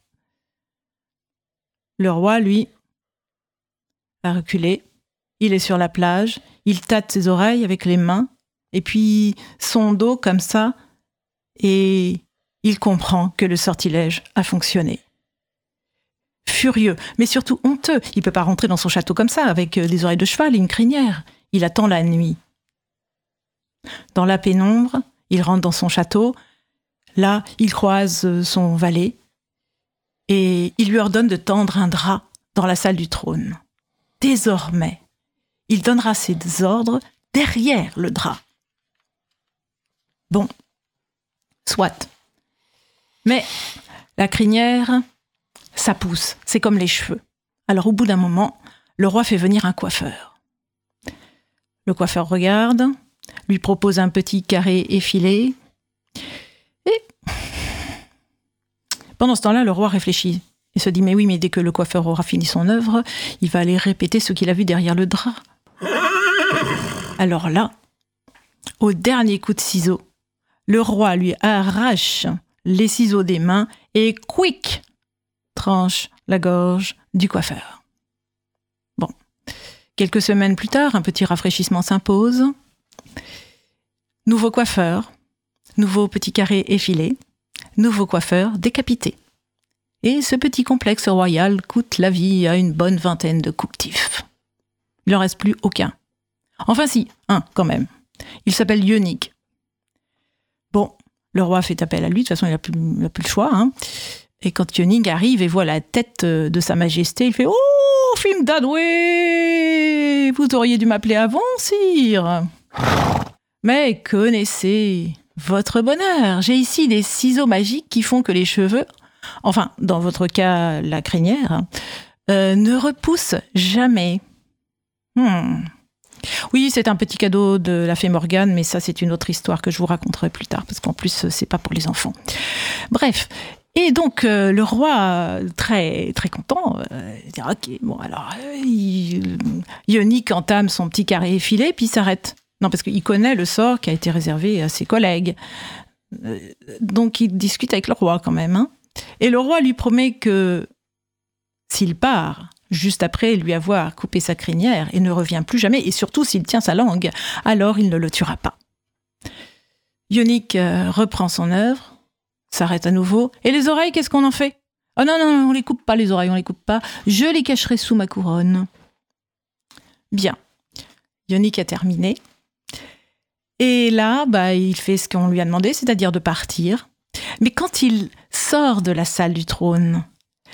Le roi, lui, a reculé. Il est sur la plage, il tâte ses oreilles avec les mains et puis son dos comme ça, et il comprend que le sortilège a fonctionné. Furieux, mais surtout honteux, il peut pas rentrer dans son château comme ça, avec euh, des oreilles de cheval et une crinière. Il attend la nuit. Dans la pénombre, il rentre dans son château. Là, il croise euh, son valet et il lui ordonne de tendre un drap dans la salle du trône. Désormais, il donnera ses ordres derrière le drap. Bon, soit. Mais la crinière, ça pousse, c'est comme les cheveux. Alors au bout d'un moment, le roi fait venir un coiffeur. Le coiffeur regarde, lui propose un petit carré effilé, et pendant ce temps-là, le roi réfléchit et se dit Mais oui, mais dès que le coiffeur aura fini son œuvre, il va aller répéter ce qu'il a vu derrière le drap. Alors là, au dernier coup de ciseau, le roi lui arrache les ciseaux des mains et quick tranche la gorge du coiffeur. Bon. Quelques semaines plus tard, un petit rafraîchissement s'impose. Nouveau coiffeur, nouveau petit carré effilé, nouveau coiffeur décapité. Et ce petit complexe royal coûte la vie à une bonne vingtaine de coups Il n'en reste plus aucun. Enfin si, un quand même. Il s'appelle Ionik. Le roi fait appel à lui, de toute façon il n'a plus, le choix. Hein. Et quand Ionik arrive et voit la tête euh, de sa majesté, il fait Oh, film d'Adoué Vous auriez dû m'appeler avant, sire Mais connaissez votre bonheur. J'ai ici des ciseaux magiques qui font que les cheveux, enfin, dans votre cas, la crinière, euh, ne repoussent jamais. Hmm. Oui, c'est un petit cadeau de la fée Morgane, mais ça, c'est une autre histoire que je vous raconterai plus tard, parce qu'en plus, c'est pas pour les enfants. Bref. Et donc, euh, le roi, très, très content, euh, dit Ok, bon, alors, Ionique entame son petit carré effilé, puis s'arrête. Non, parce qu'il connaît le sort qui a été réservé à ses collègues. Euh, donc, il discute avec le roi quand même. Hein. Et le roi lui promet que s'il part, juste après lui avoir coupé sa crinière et ne revient plus jamais, et surtout s'il tient sa langue, alors il ne le tuera pas. Ionique euh, reprend son œuvre, s'arrête à nouveau, et les oreilles, qu'est-ce qu'on en fait? Oh non, non, on les coupe pas, les oreilles, on les coupe pas, je les cacherai sous ma couronne. Bien. Ionique a terminé. Et là, bah, il fait ce qu'on lui a demandé, c'est-à-dire de partir. Mais quand il sort de la salle du trône,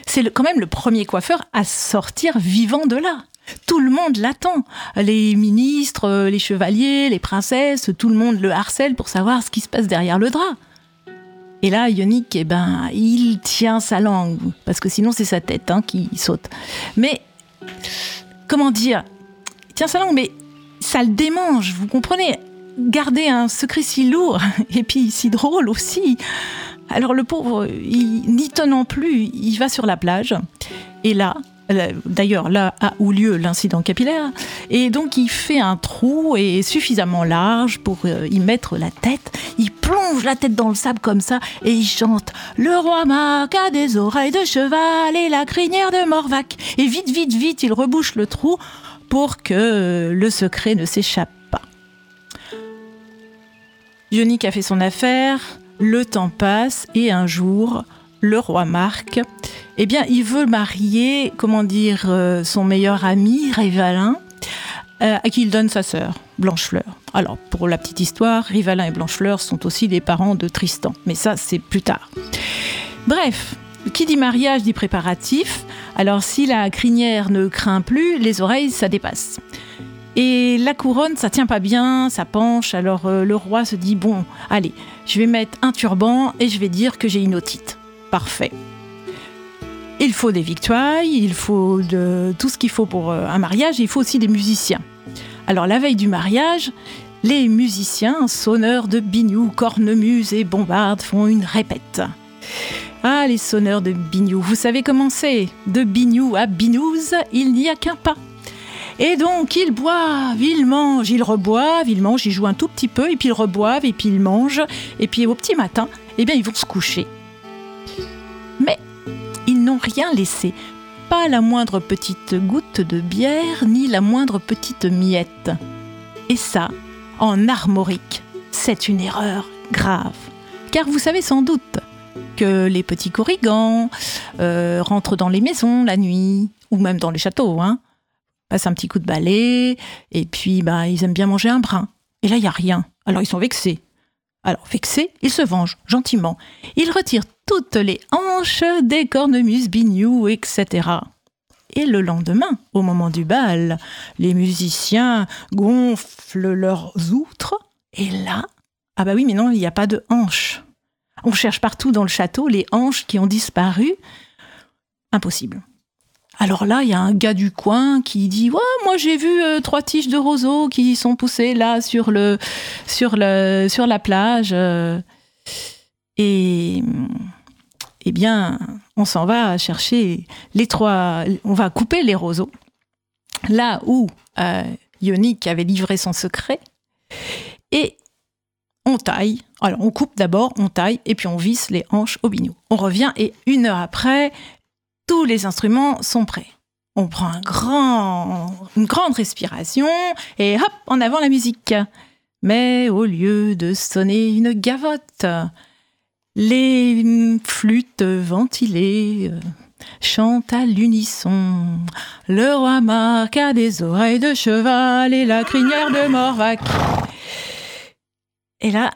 c'est quand même le premier coiffeur à sortir vivant de là. Tout le monde l'attend. Les ministres, les chevaliers, les princesses, tout le monde le harcèle pour savoir ce qui se passe derrière le drap. Et là, Ionique, eh ben, il tient sa langue, parce que sinon c'est sa tête hein, qui saute. Mais, comment dire Il tient sa langue, mais ça le démange, vous comprenez? Garder un secret si lourd, et puis si drôle aussi, alors le pauvre, n'y tenant plus, il va sur la plage. Et là, d'ailleurs là a eu lieu l'incident capillaire, et donc il fait un trou et suffisamment large pour euh, y mettre la tête. Il plonge la tête dans le sable comme ça et il chante Le roi Marc a des oreilles de cheval et la crinière de Morvac. Et vite, vite, vite, il rebouche le trou pour que le secret ne s'échappe pas. Ionique a fait son affaire, le temps passe et un jour, le roi Marc, eh bien, il veut marier, comment dire, euh, son meilleur ami, Rivalin, euh, à qui il donne sa sœur, Blanchefleur. Alors, pour la petite histoire, Rivalin et Blanchefleur sont aussi des parents de Tristan, mais ça, c'est plus tard. Bref, qui dit mariage dit préparatif. Alors si la crinière ne craint plus, les oreilles, ça dépasse. Et la couronne, ça tient pas bien, ça penche. Alors euh, le roi se dit bon, allez, je vais mettre un turban et je vais dire que j'ai une otite. Parfait. Il faut des victoires, il faut tout ce qu'il faut pour euh, un mariage, il faut aussi des musiciens. Alors la veille du mariage, les musiciens, sonneurs de biniou, cornemuse et bombarde font une répète. Ah, les sonneurs de biniou, vous savez comment c'est? De biniou à binouze, il n'y a qu'un pas. Et donc, ils boivent, ils mangent, ils reboivent, ils mangent, ils jouent un tout petit peu, et puis ils reboivent, et puis ils mangent, et puis au petit matin, eh bien, ils vont se coucher. Mais ils n'ont rien laissé, pas la moindre petite goutte de bière, ni la moindre petite miette. Et ça, en armorique, c'est une erreur grave. Car vous savez sans doute que les petits corrigans euh, rentrent dans les maisons la nuit, ou même dans les châteaux, hein, passent un petit coup de balai, et puis bah, ils aiment bien manger un brin. Et là, il n'y a rien. Alors ils sont vexés. Alors, vexés, ils se vengent gentiment. Ils retirent toutes les hanches des cornemuses, bignou, etc. Et le lendemain, au moment du bal, les musiciens gonflent leurs outres, et là, ah bah oui, mais non, il n'y a pas de hanches. On cherche partout dans le château les hanches qui ont disparu. Impossible. Alors là, il y a un gars du coin qui dit ouais, moi j'ai vu euh, trois tiges de roseaux qui sont poussées là sur le la plage euh. et eh bien, on s'en va chercher les trois on va couper les roseaux là où euh, avait livré son secret et on taille. Alors, on coupe d'abord, on taille, et puis on visse les hanches au biniou. On revient, et une heure après, tous les instruments sont prêts. On prend une grande respiration, et hop, en avant la musique. Mais au lieu de sonner une gavotte, les flûtes ventilées euh, chantent à l'unisson. Le roi Marc a des oreilles de cheval et la crinière de Morvac. Et là,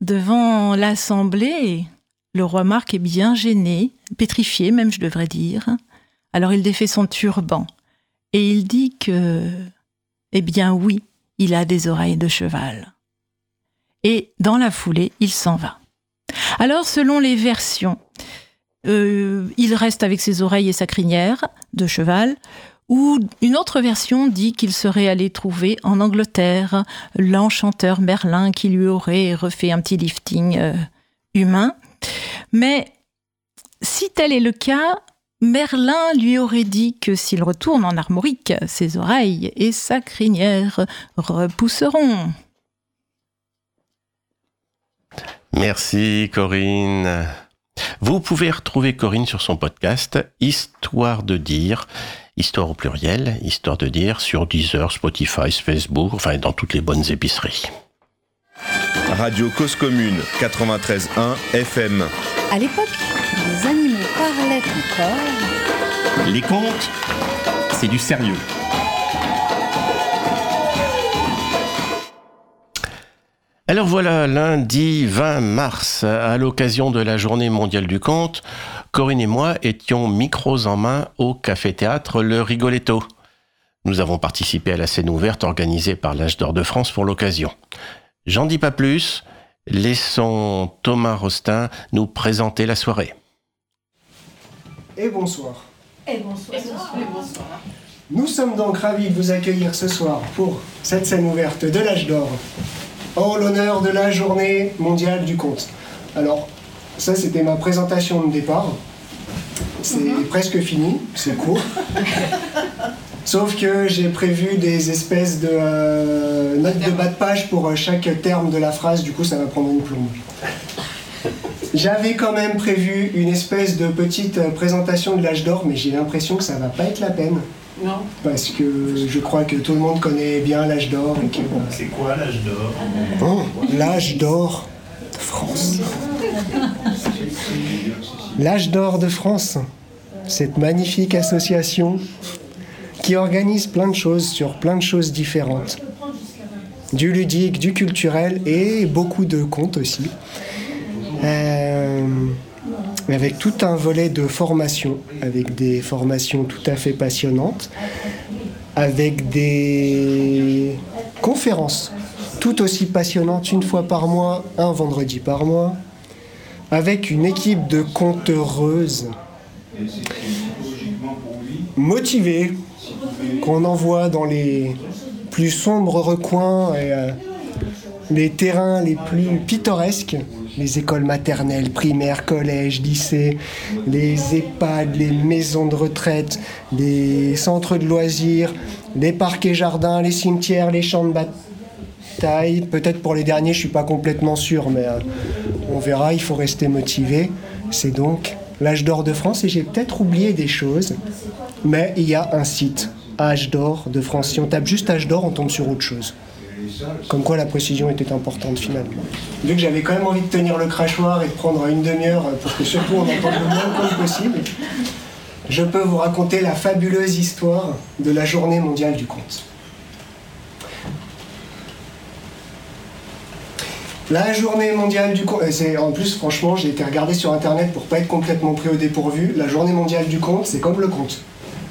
devant l'assemblée, le roi Marc est bien gêné, pétrifié même, je devrais dire. Alors il défait son turban et il dit que, eh bien oui, il a des oreilles de cheval. Et dans la foulée, il s'en va. Alors, selon les versions, euh, il reste avec ses oreilles et sa crinière de cheval, ou une autre version dit qu'il serait allé trouver en Angleterre l'enchanteur Merlin qui lui aurait refait un petit lifting euh, humain. Mais si tel est le cas, Merlin lui aurait dit que s'il retourne en Armorique, ses oreilles et sa crinière repousseront. Merci Corinne. Vous pouvez retrouver Corinne sur son podcast Histoire de dire, histoire au pluriel, histoire de dire sur Deezer, Spotify, Facebook, enfin dans toutes les bonnes épiceries. Radio Cause Commune 93.1 FM. À l'époque, Les contes, c'est du sérieux. Alors voilà, lundi 20 mars, à l'occasion de la journée mondiale du conte, Corinne et moi étions micros en main au café-théâtre Le Rigoletto. Nous avons participé à la scène ouverte organisée par l'Âge d'Or de France pour l'occasion. J'en dis pas plus, laissons Thomas Rostin nous présenter la soirée. Et bonsoir. Et bonsoir. Nous sommes donc ravis de vous accueillir ce soir pour cette scène ouverte de l'âge d'or en l'honneur de la journée mondiale du conte. Alors, ça c'était ma présentation de départ. C'est presque fini, c'est court. Sauf que j'ai prévu des espèces de euh, notes de bas de page pour euh, chaque terme de la phrase, du coup ça va prendre une plombe. J'avais quand même prévu une espèce de petite euh, présentation de l'âge d'or, mais j'ai l'impression que ça va pas être la peine. Non. Parce que je crois que tout le monde connaît bien l'âge d'or. et que, euh, C'est quoi l'âge d'or Oh, l'âge d'or de France. L'âge d'or de France, cette magnifique association qui organise plein de choses sur plein de choses différentes. Du ludique, du culturel et beaucoup de contes aussi. Euh, avec tout un volet de formation, avec des formations tout à fait passionnantes, avec des conférences tout aussi passionnantes une fois par mois, un vendredi par mois, avec une équipe de conteuses motivées qu'on envoie dans les plus sombres recoins et euh, les terrains les plus pittoresques, les écoles maternelles, primaires, collèges, lycées, les EHPAD, les maisons de retraite, les centres de loisirs, les parcs et jardins, les cimetières, les champs de bataille. Peut-être pour les derniers, je suis pas complètement sûr, mais euh, on verra, il faut rester motivé. C'est donc l'âge d'or de France et j'ai peut-être oublié des choses, mais il y a un site, âge d'or de France. Si on tape juste âge d'or, on tombe sur autre chose. Comme quoi la précision était importante finalement. Vu que j'avais quand même envie de tenir le crachoir et de prendre une demi-heure pour que surtout on entende le moins comme possible, je peux vous raconter la fabuleuse histoire de la journée mondiale du conte. La journée mondiale du conte, en plus franchement j'ai été regardé sur internet pour pas être complètement pris au dépourvu. La journée mondiale du conte, c'est comme le conte.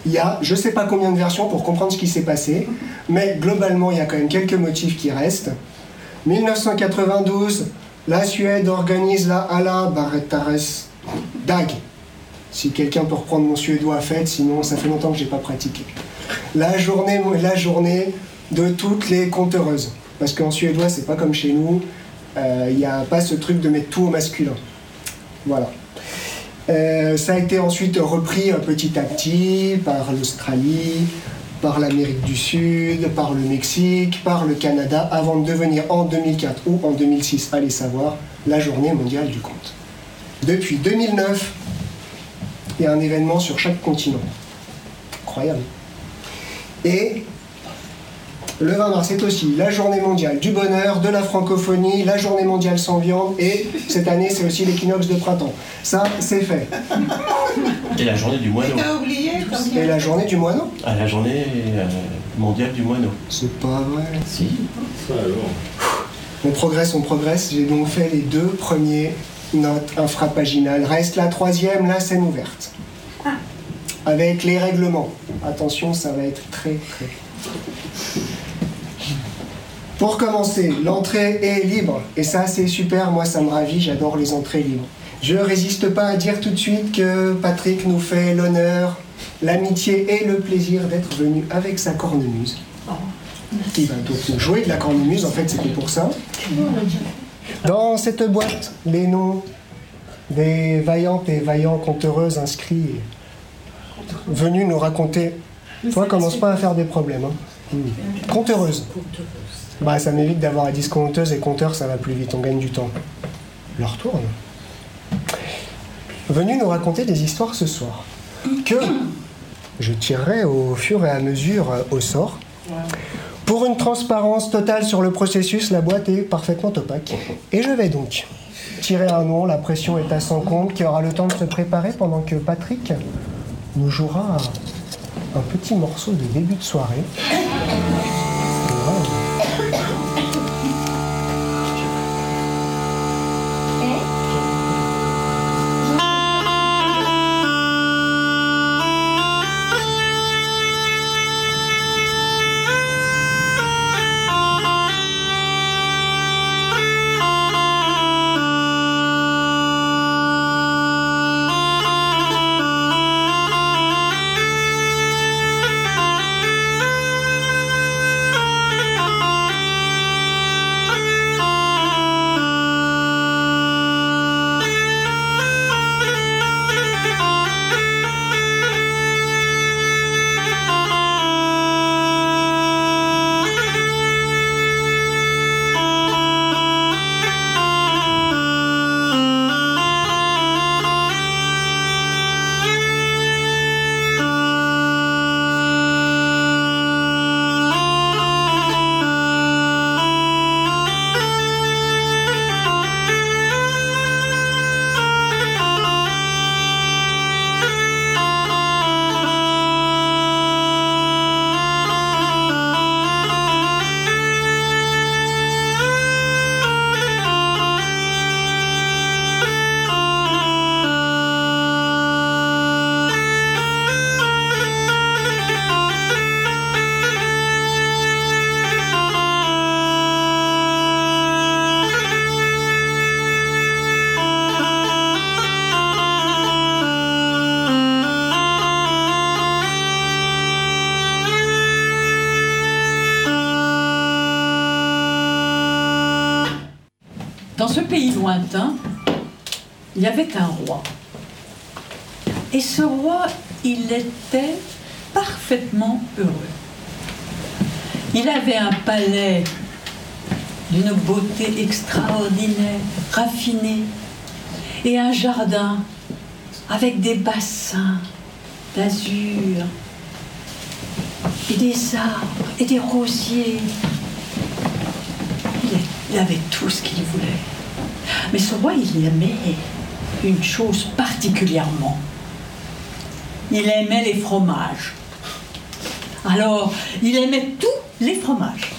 Il y a je sais pas combien de versions pour comprendre ce qui s'est passé, mais globalement il y a quand même quelques motifs qui restent. 1992, la Suède organise la Ala Barretares Dag. Si quelqu'un peut reprendre mon suédois, faites, sinon ça fait longtemps que j'ai pas pratiqué. La journée, la journée de toutes les conteureuses. Parce qu'en suédois, c'est pas comme chez nous, il n'y a pas ce truc de mettre tout au masculin. Voilà. Euh, ça a été ensuite repris euh, petit à petit par l'Australie, par l'Amérique du Sud, par le Mexique, par le Canada, avant de devenir en 2004 ou en 2006, allez savoir, la journée mondiale du conte. Depuis 2009, il y a un événement sur chaque continent. Incroyable. Et le 20 mars, c'est aussi la journée mondiale du bonheur, de la francophonie, la journée mondiale sans viande, et cette année, c'est aussi l'équinoxe de printemps. Ça, c'est fait. Et la journée du moineau. Et la journée du moineau Ah, la journée euh, mondiale du moineau. C'est pas vrai. Si. On progresse, on progresse. J'ai donc fait les deux premiers notes infrapaginales. Reste la troisième, la scène ouverte. Avec les règlements. Attention, ça va être très très. Pour commencer, l'entrée est libre. Et ça, c'est super. Moi, ça me ravit. J'adore les entrées libres. Je résiste pas à dire tout de suite que Patrick nous fait l'honneur, l'amitié et le plaisir d'être venu avec sa cornemuse. Qui va donc nous jouer de la cornemuse. En fait, c'était pour ça. Dans cette boîte, les noms des vaillantes et vaillants conteureuses inscrits venus nous raconter. Toi, commence pas à faire des problèmes. Hein. Conteureuses. Bah, ça m'évite d'avoir à dire conteuse et compteur, ça va plus vite, on gagne du temps. Leur tourne. Venu nous raconter des histoires ce soir. Que je tirerai au fur et à mesure euh, au sort. Pour une transparence totale sur le processus, la boîte est parfaitement opaque. Et je vais donc tirer un nom, la pression est à son compte, qui aura le temps de se préparer pendant que Patrick nous jouera un petit morceau de début de soirée. Il y avait un roi. Et ce roi, il était parfaitement heureux. Il avait un palais d'une beauté extraordinaire, raffinée, et un jardin avec des bassins d'azur, et des arbres, et des rosiers. Il avait tout ce qu'il voulait. Mais ce roi, il aimait une chose particulièrement. Il aimait les fromages. Alors, il aimait tous les fromages.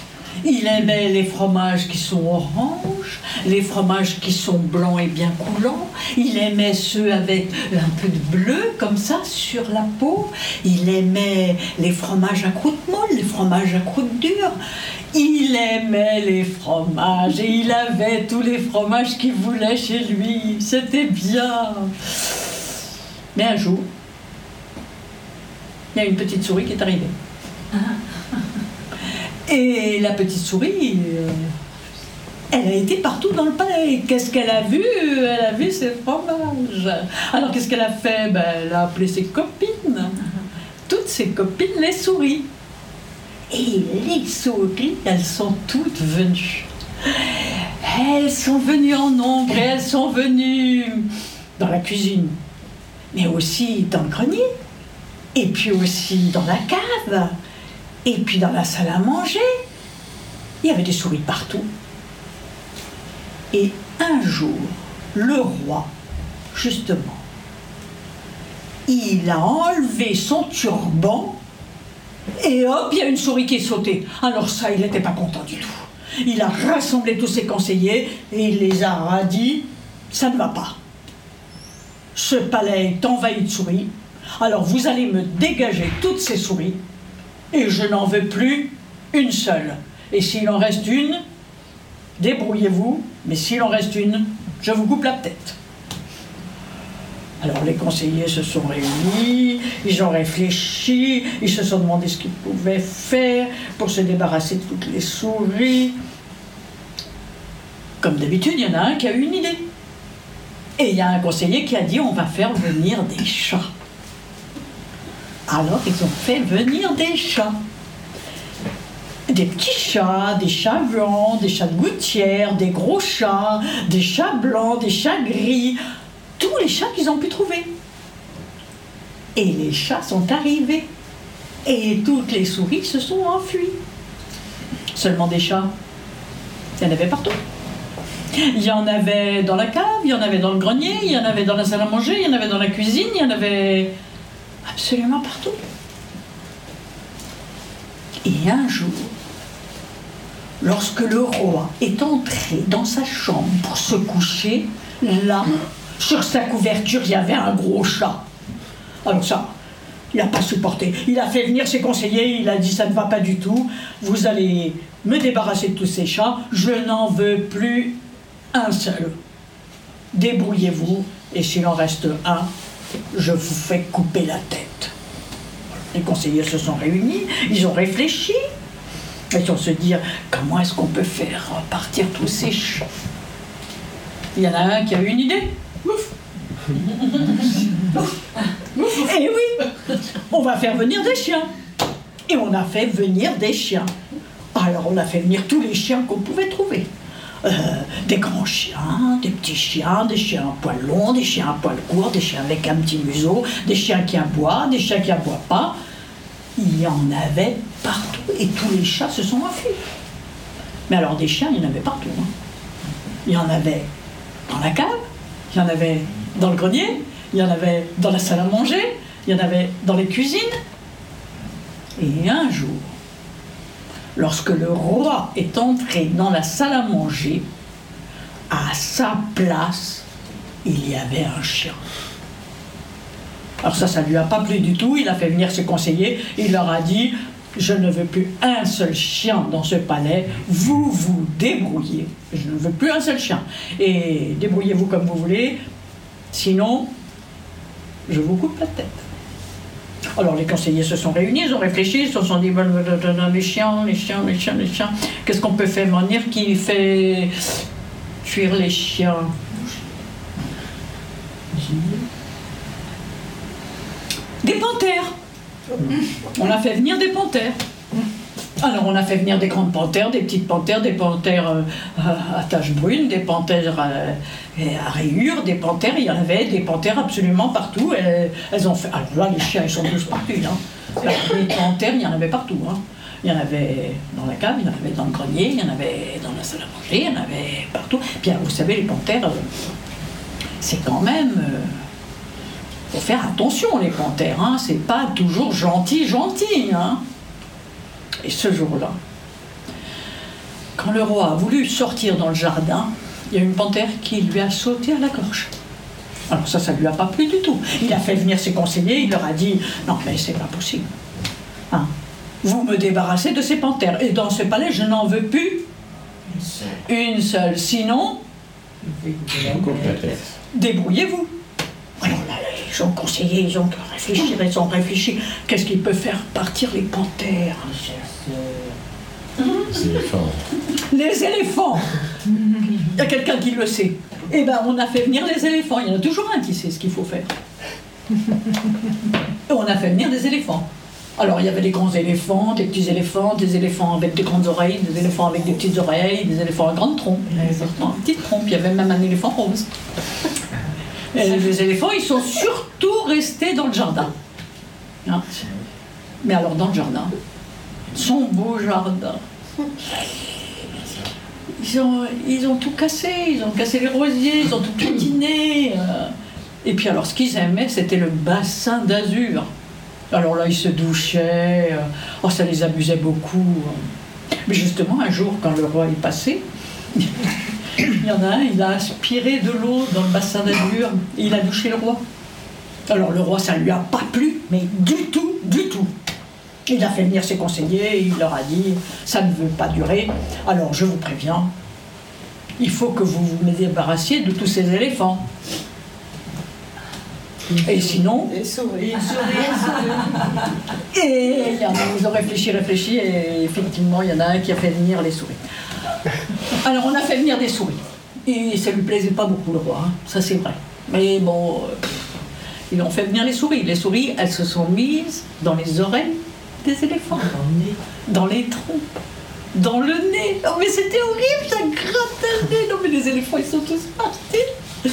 Il aimait les fromages qui sont oranges, les fromages qui sont blancs et bien coulants. Il aimait ceux avec un peu de bleu comme ça sur la peau. Il aimait les fromages à croûte molle, les fromages à croûte dure. Il aimait les fromages et il avait tous les fromages qu'il voulait chez lui. C'était bien. Mais un jour, il y a une petite souris qui est arrivée. Et la petite souris, euh, elle a été partout dans le palais. Qu'est-ce qu'elle a vu? Elle a vu ses fromages. Alors qu'est-ce qu'elle a fait? Ben, Elle a appelé ses copines. Toutes ses copines, les souris. Et les souris, elles sont toutes venues. Elles sont venues en nombre et elles sont venues dans la cuisine, mais aussi dans le grenier, et puis aussi dans la cave, et puis dans la salle à manger. Il y avait des souris partout. Et un jour, le roi, justement, il a enlevé son turban et hop, il y a une souris qui est sautée. Alors ça, il n'était pas content du tout. Il a rassemblé tous ses conseillers et il les a radis. Ça ne va pas. Ce palais est envahi de souris. Alors vous allez me dégager toutes ces souris et je n'en veux plus une seule. Et s'il en reste une, débrouillez-vous, mais s'il en reste une, je vous coupe la tête. Alors les conseillers se sont réunis, ils ont réfléchi, ils se sont demandé ce qu'ils pouvaient faire pour se débarrasser de toutes les souris. Comme d'habitude, il y en a un qui a eu une idée. Et il y a un conseiller qui a dit on va faire venir des chats. Alors ils ont fait venir des chats. Des petits chats, des chats blancs, des chats de gouttière, des gros chats, des chats blancs, des chats gris, tous les chats qu'ils ont pu trouver. Et les chats sont arrivés. Et toutes les souris se sont enfuies. Seulement des chats, il y en avait partout. Il y en avait dans la cave, il y en avait dans le grenier, il y en avait dans la salle à manger, il y en avait dans la cuisine, il y en avait absolument partout. Et un jour, lorsque le roi est entré dans sa chambre pour se coucher, là, sur sa couverture, il y avait un gros chat. Alors ça, il n'a pas supporté. Il a fait venir ses conseillers, il a dit ça ne va pas du tout, vous allez me débarrasser de tous ces chats, je n'en veux plus un seul. Débrouillez-vous, et s'il en reste un, je vous fais couper la tête. Les conseillers se sont réunis, ils ont réfléchi. Ils ont se dire comment est-ce qu'on peut faire partir tous ces chats? Il y en a un qui a eu une idée. Ouf. Et oui, on va faire venir des chiens. Et on a fait venir des chiens. Alors on a fait venir tous les chiens qu'on pouvait trouver. Euh, des grands chiens, des petits chiens, des chiens à poil long, des chiens à poil court, des chiens avec un petit museau, des chiens qui aboient, des chiens qui aboient pas. Il y en avait partout et tous les chats se sont enfuis. Mais alors des chiens, il y en avait partout. hein. Il y en avait dans la cave, il y en avait dans le grenier, il y en avait dans la salle à manger, il y en avait dans les cuisines. Et un jour, lorsque le roi est entré dans la salle à manger, à sa place, il y avait un chien. Alors ça, ça ne lui a pas plu du tout. Il a fait venir ses conseillers. Il leur a dit, je ne veux plus un seul chien dans ce palais. Vous vous débrouillez. Je ne veux plus un seul chien. Et débrouillez-vous comme vous voulez. Sinon, je vous coupe la tête. Alors les conseillers se sont réunis, ils ont réfléchi, ils se sont dit, bon, les chiens, les chiens, les chiens, les chiens, qu'est-ce qu'on peut faire venir qui fait fuir les chiens? Des panthères. On a fait venir des panthères. Alors on a fait venir des grandes panthères, des petites panthères, des panthères euh, à taches brunes, des panthères euh, à rayures, des panthères, il y en avait des panthères absolument partout. Elles, ont fait. Alors là, les chiens, ils sont tous partout. Hein. Les panthères, il y en avait partout. hein. Il y en avait dans la cave, il y en avait dans le grenier, il y en avait dans la salle à manger, il y en avait partout. Puis vous savez, les panthères, euh, c'est quand même. euh, faut faire attention, les panthères. Hein. C'est pas toujours gentil, gentil. Hein. Et ce jour-là, quand le roi a voulu sortir dans le jardin, il y a une panthère qui lui a sauté à la gorge. Alors ça, ça lui a pas plu du tout. Il a fait venir ses conseillers, il leur a dit non mais c'est pas possible. Hein. Vous me débarrassez de ces panthères et dans ce palais, je n'en veux plus une seule. Sinon, débrouillez-vous. Alors là, ils ont conseillé, ils ont réfléchi, ils ont réfléchi. Qu'est-ce qui peut faire? Partir les panthères Les éléphants Il y a quelqu'un qui le sait. Eh ben, on a fait venir les éléphants. Il y en a toujours un qui sait ce qu'il faut faire. Et on a fait venir des éléphants. Alors, il y avait des grands éléphants, des petits éléphants, des éléphants avec des grandes oreilles, des éléphants avec des petites oreilles, des éléphants à grande trompe, des éléphants à petite trompe. Il y avait même un éléphant rose. Les éléphants, ils sont surtout restés dans le jardin. Hein. Mais alors, dans le jardin, son beau jardin. Ils ont, ils tout cassé, ils ont cassé les rosiers, ils ont tout piétiné. euh. Et puis alors, ce qu'ils aimaient, c'était le bassin d'azur. Alors là, ils se douchaient, euh, oh, ça les amusait beaucoup. Mais justement, un jour, quand le roi est passé, il y en a un, il a aspiré de l'eau dans le bassin d'azur et il a douché le roi. Alors le roi, ça lui a pas plu, mais du tout, du tout. Il a fait venir ses conseillers et il leur a dit ça ne veut pas durer. Alors je vous préviens, il faut que vous vous débarrassiez de tous ces éléphants. Et sinon. Et Et il y en a, ils ont réfléchi, réfléchi, et effectivement, il y en a un qui a fait venir les souris. Alors, on a fait venir des souris. Et ça lui plaisait pas beaucoup, le roi, hein, ça c'est vrai. Mais bon, pff, ils ont fait venir les souris. Les souris, elles se sont mises dans les oreilles des éléphants, dans les troncs, dans le nez. Oh, mais c'était horrible, ça grattait le nez. Non, mais les éléphants, ils sont tous partis.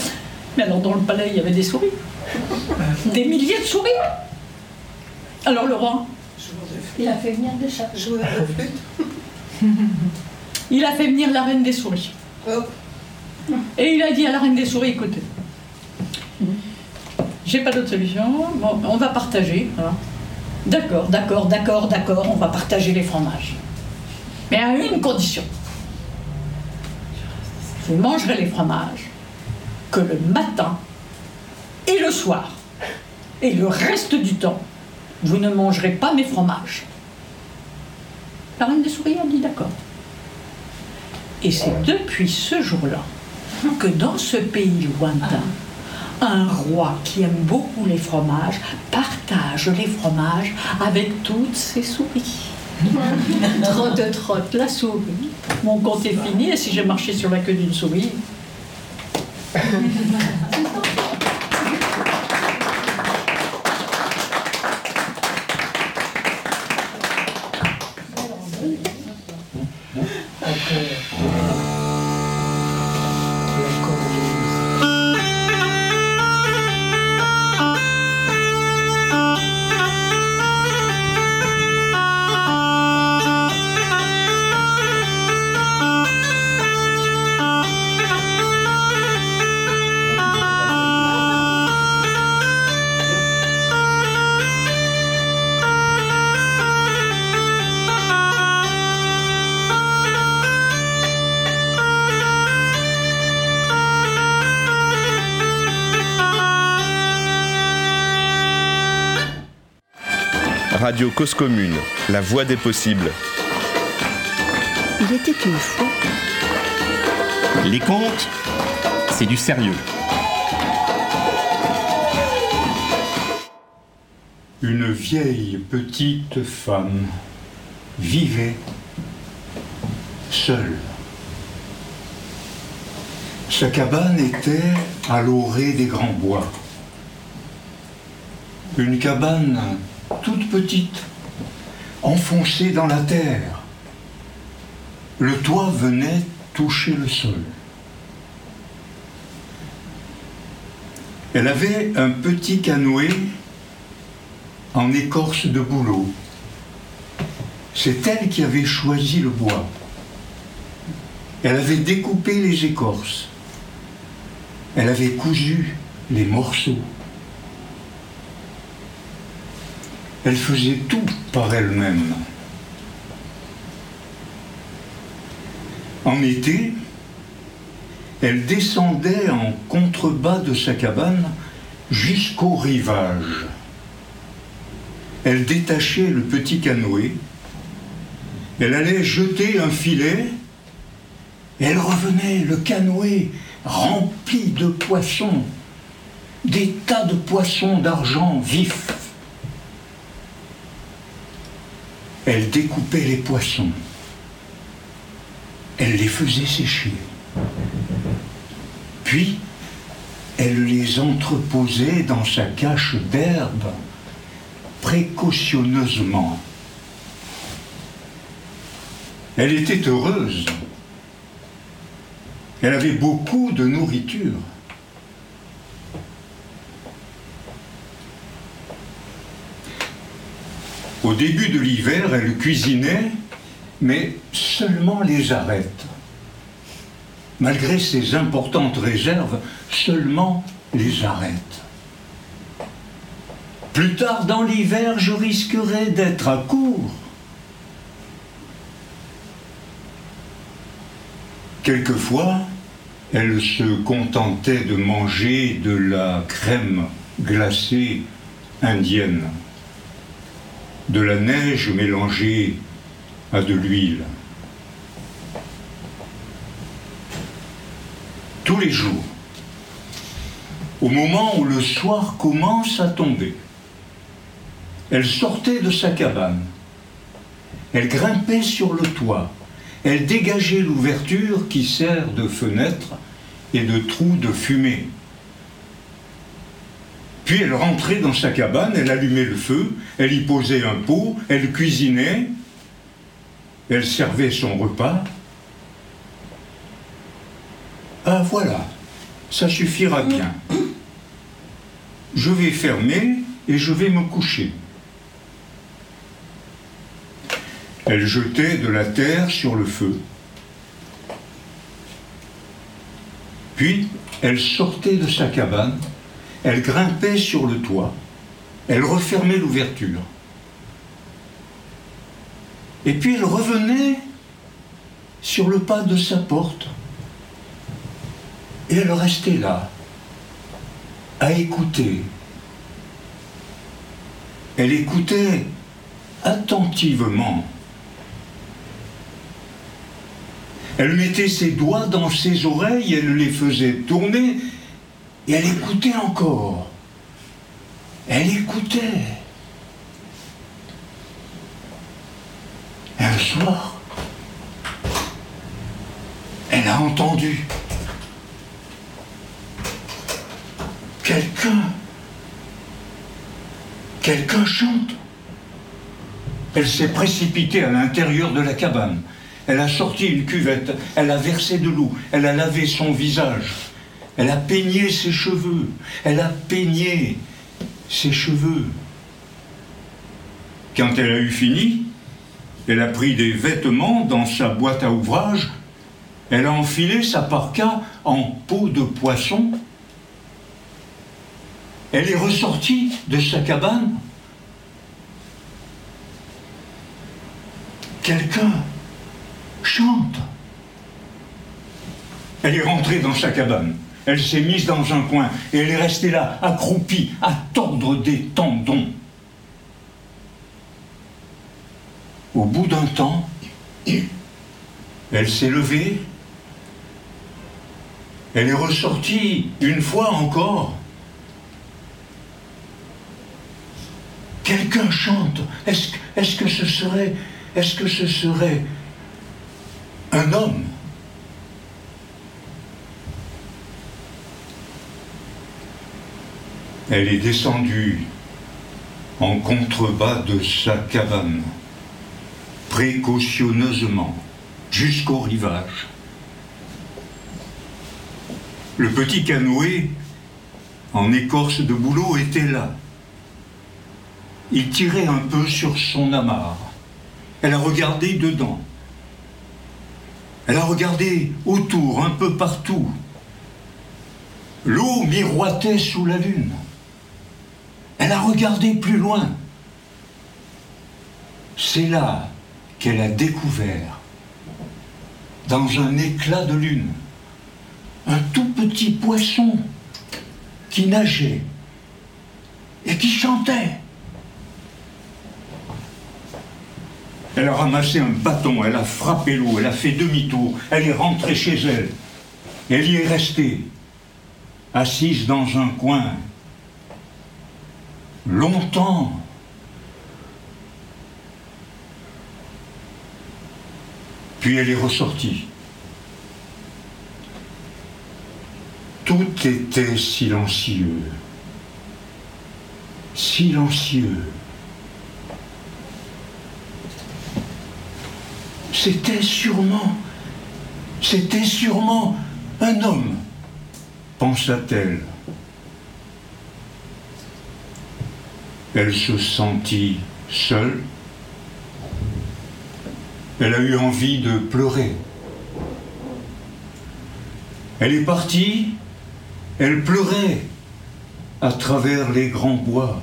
Mais alors, dans le palais, il y avait des souris. Des milliers de souris. Alors, le roi, il a fait venir des chats. Il a fait venir la reine des souris. Et il a dit à la reine des souris, écoutez, j'ai pas d'autre solution, bon, on va partager. hein. D'accord, d'accord, d'accord, d'accord, on va partager les fromages. Mais à une condition. Vous mangerez les fromages que le matin et le soir. Et le reste du temps, vous ne mangerez pas mes fromages. La reine des souris a dit d'accord. Et c'est depuis ce jour-là que dans ce pays lointain, un roi qui aime beaucoup les fromages partage les fromages avec toutes ses souris. trotte, trotte, la souris. Mon compte est fini et si j'ai marché sur la queue d'une souris. Radio Cause Commune, la voix des possibles. Il était une fois. Les contes, c'est du sérieux. Une vieille petite femme vivait seule. Sa cabane était à l'orée des grands bois. Une cabane toute petite, enfoncée dans la terre. Le toit venait toucher le sol. Elle avait un petit canoë en écorce de bouleau. C'est elle qui avait choisi le bois. Elle avait découpé les écorces. Elle avait cousu les morceaux. Elle faisait tout par elle-même. En été, elle descendait en contrebas de sa cabane jusqu'au rivage. Elle détachait le petit canoë, elle allait jeter un filet, et elle revenait, le canoë rempli de poissons, des tas de poissons d'argent vif. Elle découpait les poissons, elle les faisait sécher. Puis, elle les entreposait dans sa cache d'herbe précautionneusement. Elle était heureuse. Elle avait beaucoup de nourriture. Au début de l'hiver, elle cuisinait, mais seulement les arêtes. Malgré ses importantes réserves, seulement les arêtes. Plus tard dans l'hiver, je risquerais d'être à court. Quelquefois, elle se contentait de manger de la crème glacée indienne, de la neige mélangée à de l'huile. Tous les jours, au moment où le soir commence à tomber, elle sortait de sa cabane, elle grimpait sur le toit, elle dégageait l'ouverture qui sert de fenêtre et de trou de fumée. Puis elle rentrait dans sa cabane, elle allumait le feu, elle y posait un pot, elle cuisinait, elle servait son repas. Ah voilà, ça suffira bien. Je vais fermer et je vais me coucher. Elle jetait de la terre sur le feu. Puis, elle sortait de sa cabane, elle grimpait sur le toit, elle refermait l'ouverture. Et puis elle revenait sur le pas de sa porte. Et elle restait là, à écouter. Elle écoutait attentivement. Elle mettait ses doigts dans ses oreilles, elle les faisait tourner, et elle écoutait encore. Elle écoutait. Un soir, elle a entendu quelqu'un, quelqu'un chante. Elle s'est précipitée à l'intérieur de la cabane. Elle a sorti une cuvette, elle a versé de l'eau, elle a lavé son visage, elle a peigné ses cheveux, elle a peigné ses cheveux. Quand elle a eu fini, elle a pris des vêtements dans sa boîte à ouvrage, elle a enfilé sa parka en peau de poisson, elle est ressortie de sa cabane. Quelqu'un chante. Elle est rentrée dans sa cabane. Elle s'est mise dans un coin et elle est restée là, accroupie, à tordre des tendons. Au bout d'un temps, elle s'est levée. Elle est ressortie une fois encore. Quelqu'un chante. Est-ce est que ce serait, est-ce que ce serait un homme? Elle est descendue en contrebas de sa cabane, précautionneusement, jusqu'au rivage. Le petit canoë, en écorce de bouleau, était là. Il tirait un peu sur son amarre. Elle a regardé dedans. Elle a regardé autour, un peu partout. L'eau miroitait sous la lune. Elle a regardé plus loin. C'est là qu'elle a découvert, dans un éclat de lune, un tout petit poisson qui nageait et qui chantait. Elle a ramassé un bâton, elle a frappé l'eau, elle a fait demi-tour, elle est rentrée chez elle. Elle y est restée, assise dans un coin, longtemps. Puis elle est ressortie. Tout était silencieux. Silencieux. C'était sûrement, c'était sûrement un homme, pensa-t-elle. Elle se sentit seule. Elle a eu envie de pleurer. Elle est partie, elle pleurait à travers les grands bois.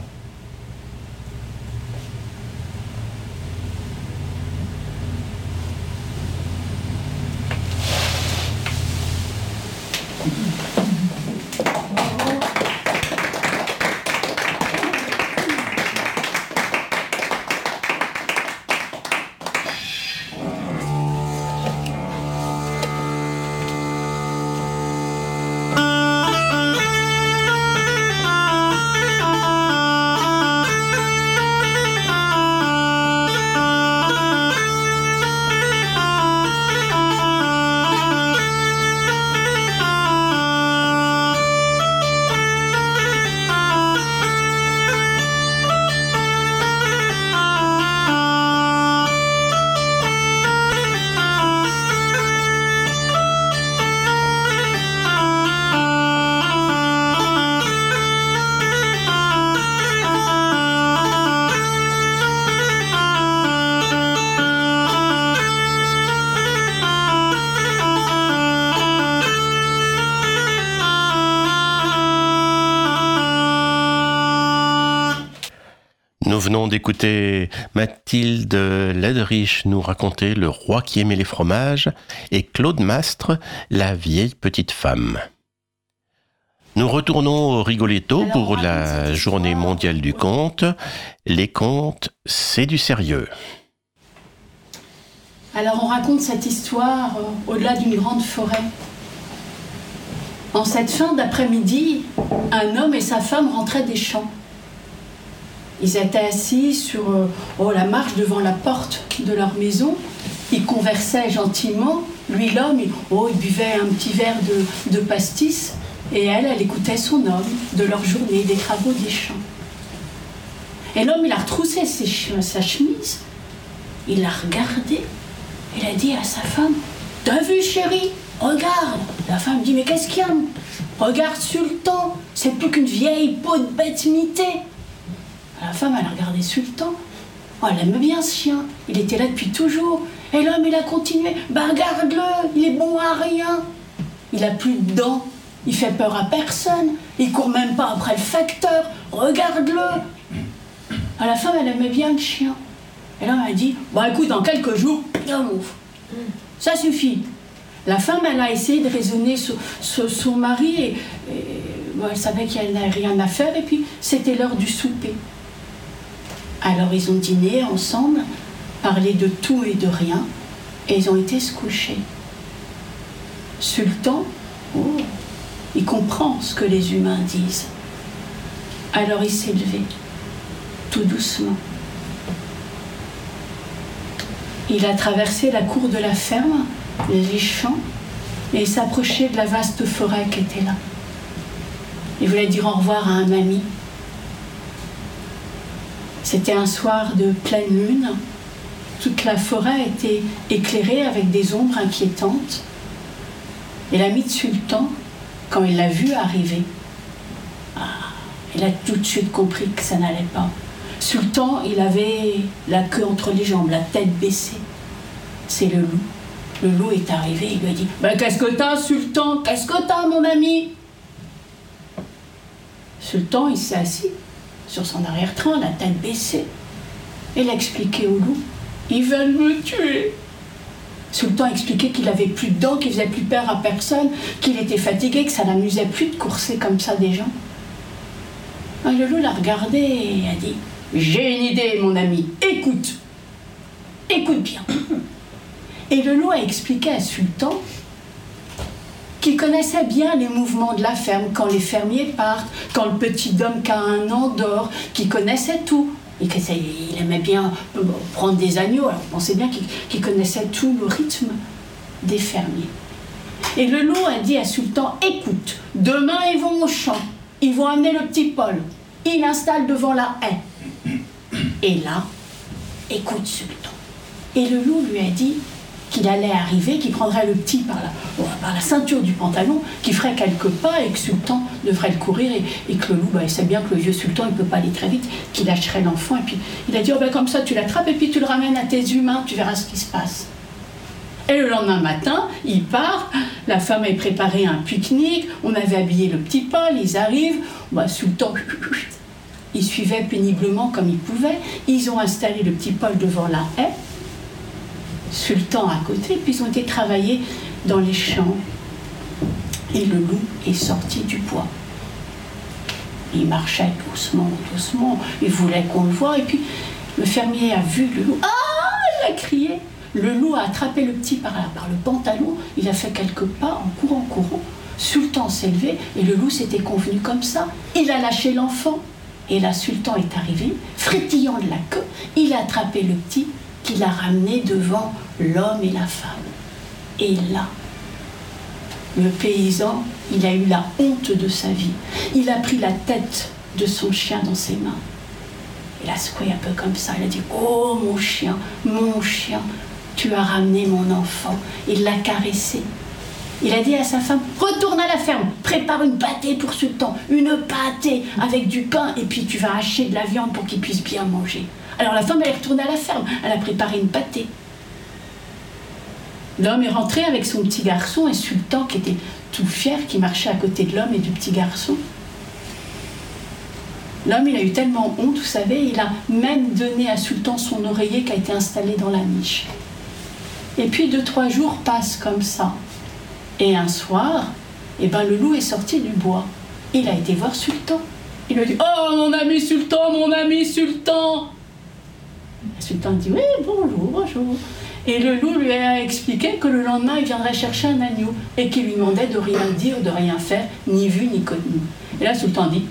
D'écouter Mathilde Lederich nous raconter Le roi qui aimait les fromages et Claude Mastre, La vieille petite femme. Nous retournons au Rigoletto pour la journée mondiale du conte. Les contes, c'est du sérieux. Alors on raconte cette histoire euh, au-delà d'une grande forêt. En cette fin d'après-midi, un homme et sa femme rentraient des champs. Ils étaient assis sur euh, oh, la marche devant la porte de leur maison. Ils conversaient gentiment. Lui, l'homme, il, oh, il buvait un petit verre de, pastis. Et elle, elle écoutait son homme de leur journée, des travaux des champs. Et l'homme, il a retroussé sa chemise. Il l'a regardé. Il a dit à sa femme T'as vu, chérie? Regarde La femme dit Mais qu'est-ce qu'il y a? Regarde, Sultan C'est plus qu'une vieille peau de bête mitée. La femme, elle a regardé Sultan. Oh, elle aime bien ce chien. Il était là depuis toujours. Et l'homme, il a continué. Bah, regarde-le, il est bon à rien. Il a plus de dents. Il fait peur à personne. Il court même pas après le facteur. Regarde-le. À la femme, elle aimait bien le chien. Et l'homme a dit Bon, écoute, dans quelques jours. Ça suffit. La femme, elle a essayé de raisonner sur, son mari et, elle savait qu'elle n'avait rien à faire. Et puis, c'était l'heure du souper. Alors, ils ont dîné ensemble, parlé de tout et de rien, et ils ont été se coucher. Sultan, oh, il comprend ce que les humains disent. Alors il s'est levé, tout doucement. Il a traversé la cour de la ferme, les champs, et s'approchait de la vaste forêt qui était là. Il voulait dire au revoir à un ami. C'était un soir de pleine lune. Toute la forêt était éclairée avec des ombres inquiétantes. Et l'ami de Sultan, quand il l'a vu arriver, ah, il a tout de suite compris que ça n'allait pas. Sultan, il avait la queue entre les jambes, la tête baissée. C'est le loup. Le loup est arrivé, il lui a dit Ben, Qu'est-ce que t'as, Sultan? Qu'est-ce que t'as, mon ami? Sultan, il s'est assis sur son arrière-train, la tête baissée. Il a expliqué au loup Ils veulent me tuer. Sultan a expliqué qu'il avait plus de dents, qu'il faisait plus peur à personne, qu'il était fatigué, que ça l'amusait plus de courser comme ça des gens. Ah, le loup l'a regardé et a dit J'ai une idée, mon ami, écoute. Écoute bien. Et le loup a expliqué à Sultan qu'il connaissait bien les mouvements de la ferme, quand les fermiers partent, quand le petit homme qui a un an dort, qu'il connaissait tout. Ça- il aimait bien euh, prendre des agneaux, alors on bien qu'il qu'il connaissait tout le rythme des fermiers. Et le loup a dit à Sultan, écoute, demain ils vont au champ, ils vont amener le petit Paul, il l'installe devant la haie. Et là, écoute Sultan. Et le loup lui a dit qu'il allait arriver, qu'il prendrait le petit par la, ceinture du pantalon, qu'il ferait quelques pas et que Sultan devrait le courir. Et, que le loup, bah, il sait bien que le vieux Sultan, il ne peut pas aller très vite, qu'il lâcherait l'enfant. Et puis il a dit, oh, ben, comme ça tu l'attrapes et puis tu le ramènes à tes humains, tu verras ce qui se passe. Et le lendemain matin, il part, la femme a préparé un pique-nique, on avait habillé le petit Paul, ils arrivent, bah, Sultan, il suivait péniblement comme il pouvait, ils ont installé le petit Paul devant la haie, Sultan à côté, puis ils ont été travailler dans les champs. Et le loup est sorti du bois. Il marchait doucement, doucement, il voulait qu'on le voie, et puis le fermier a vu le loup. Ah Il a crié Le loup a attrapé le petit par, par le pantalon, il a fait quelques pas en courant, courant. Sultan s'est levé, et le loup s'était convenu comme ça. Il a lâché l'enfant. Et là, Sultan est arrivé, frétillant de la queue, il a attrapé le petit, qu'il a ramené devant l'homme et la femme. Et là, le paysan, il a eu la honte de sa vie. Il a pris la tête de son chien dans ses mains. Il a secoué un peu comme ça. Il a dit Oh mon chien, mon chien, tu as ramené mon enfant. Il l'a caressé. Il a dit à sa femme Retourne à la ferme, prépare une pâtée pour Sultan, une pâtée avec du pain, et puis tu vas hacher de la viande pour qu'il puisse bien manger. Alors la femme, elle est retournée à la ferme, elle a préparé une pâtée. L'homme est rentré avec son petit garçon et Sultan, qui était tout fier, qui marchait à côté de l'homme et du petit garçon. L'homme, il a eu tellement honte, vous savez, il a même donné à Sultan son oreiller qui a été installé dans la niche. Et puis deux, trois jours passent comme ça. Et un soir, eh ben, le loup est sorti du bois. Il a été voir Sultan. Il lui a dit Oh mon ami Sultan, mon ami Sultan Le Sultan dit Oui, bonjour, bonjour. Et le loup lui a expliqué que le lendemain, il viendrait chercher un agneau et qu'il lui demandait de rien dire, de rien faire, ni vu, ni connu. Et là, Sultan dit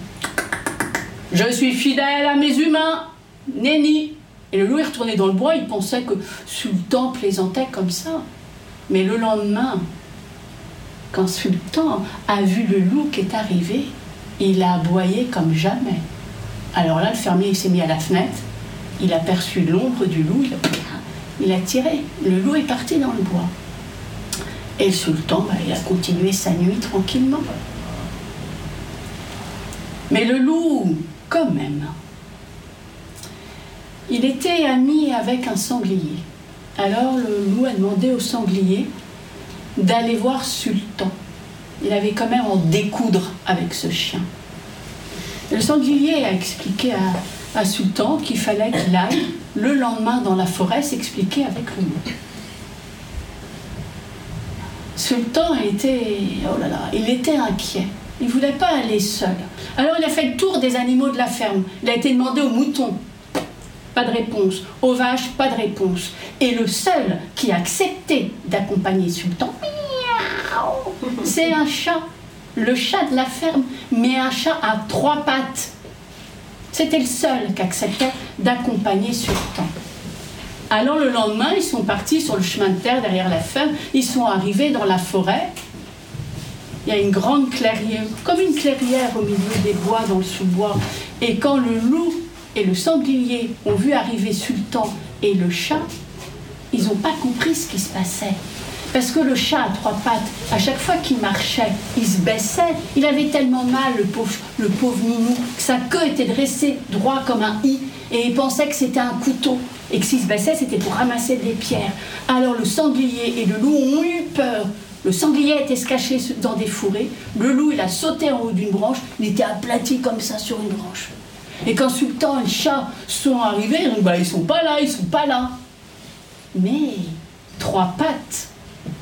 Je suis fidèle à mes humains, nenni. Et le loup est retourné dans le bois, il pensait que Sultan plaisantait comme ça. Mais le lendemain, quand Sultan a vu le loup qui est arrivé, il a aboyé comme jamais. Alors là, le fermier s'est mis à la fenêtre, il a perçu l'ombre du loup, il a, tiré. Le loup est parti dans le bois. Et le sultan, bah, il a continué sa nuit tranquillement. Mais le loup, quand même, il était ami avec un sanglier. Alors le loup a demandé au sanglier d'aller voir Sultan. Il avait quand même en découdre avec ce chien. Le sanglier a expliqué à, à Sultan qu'il fallait qu'il aille le lendemain dans la forêt s'expliquer avec le loup. Sultan était, oh là là, il était inquiet. Il ne voulait pas aller seul. Alors il a fait le tour des animaux de la ferme. Il a été demandé aux moutons. Pas de réponse. Aux vaches, pas de réponse. Et le seul qui a accepté d'accompagner Sultan, c'est un chat. Le chat de la ferme, mais un chat à trois pattes. C'était le seul qui acceptait d'accompagner Sultan. Alors le lendemain, ils sont partis sur le chemin de terre derrière la ferme. Ils sont arrivés dans la forêt. Il y a une grande clairière, comme une clairière au milieu des bois, dans le sous-bois. Et quand le loup et le sanglier ont vu arriver Sultan et le chat, ils n'ont pas compris ce qui se passait. Parce que le chat à trois pattes, à chaque fois qu'il marchait, il se baissait. Il avait tellement mal, le pauvre, le que sa queue était dressée droit comme un i, et il pensait que c'était un couteau, et que s'il se baissait, c'était pour ramasser des pierres. Alors le sanglier et le loup ont eu peur. Le sanglier était se cacher dans des fourrés. Le loup, il a sauté en haut d'une branche. Il était aplati comme ça sur une branche. Et quand Sultan et le chat sont arrivés, ils ont dit, bah, ils sont pas là, ils sont pas là. Mais trois pattes,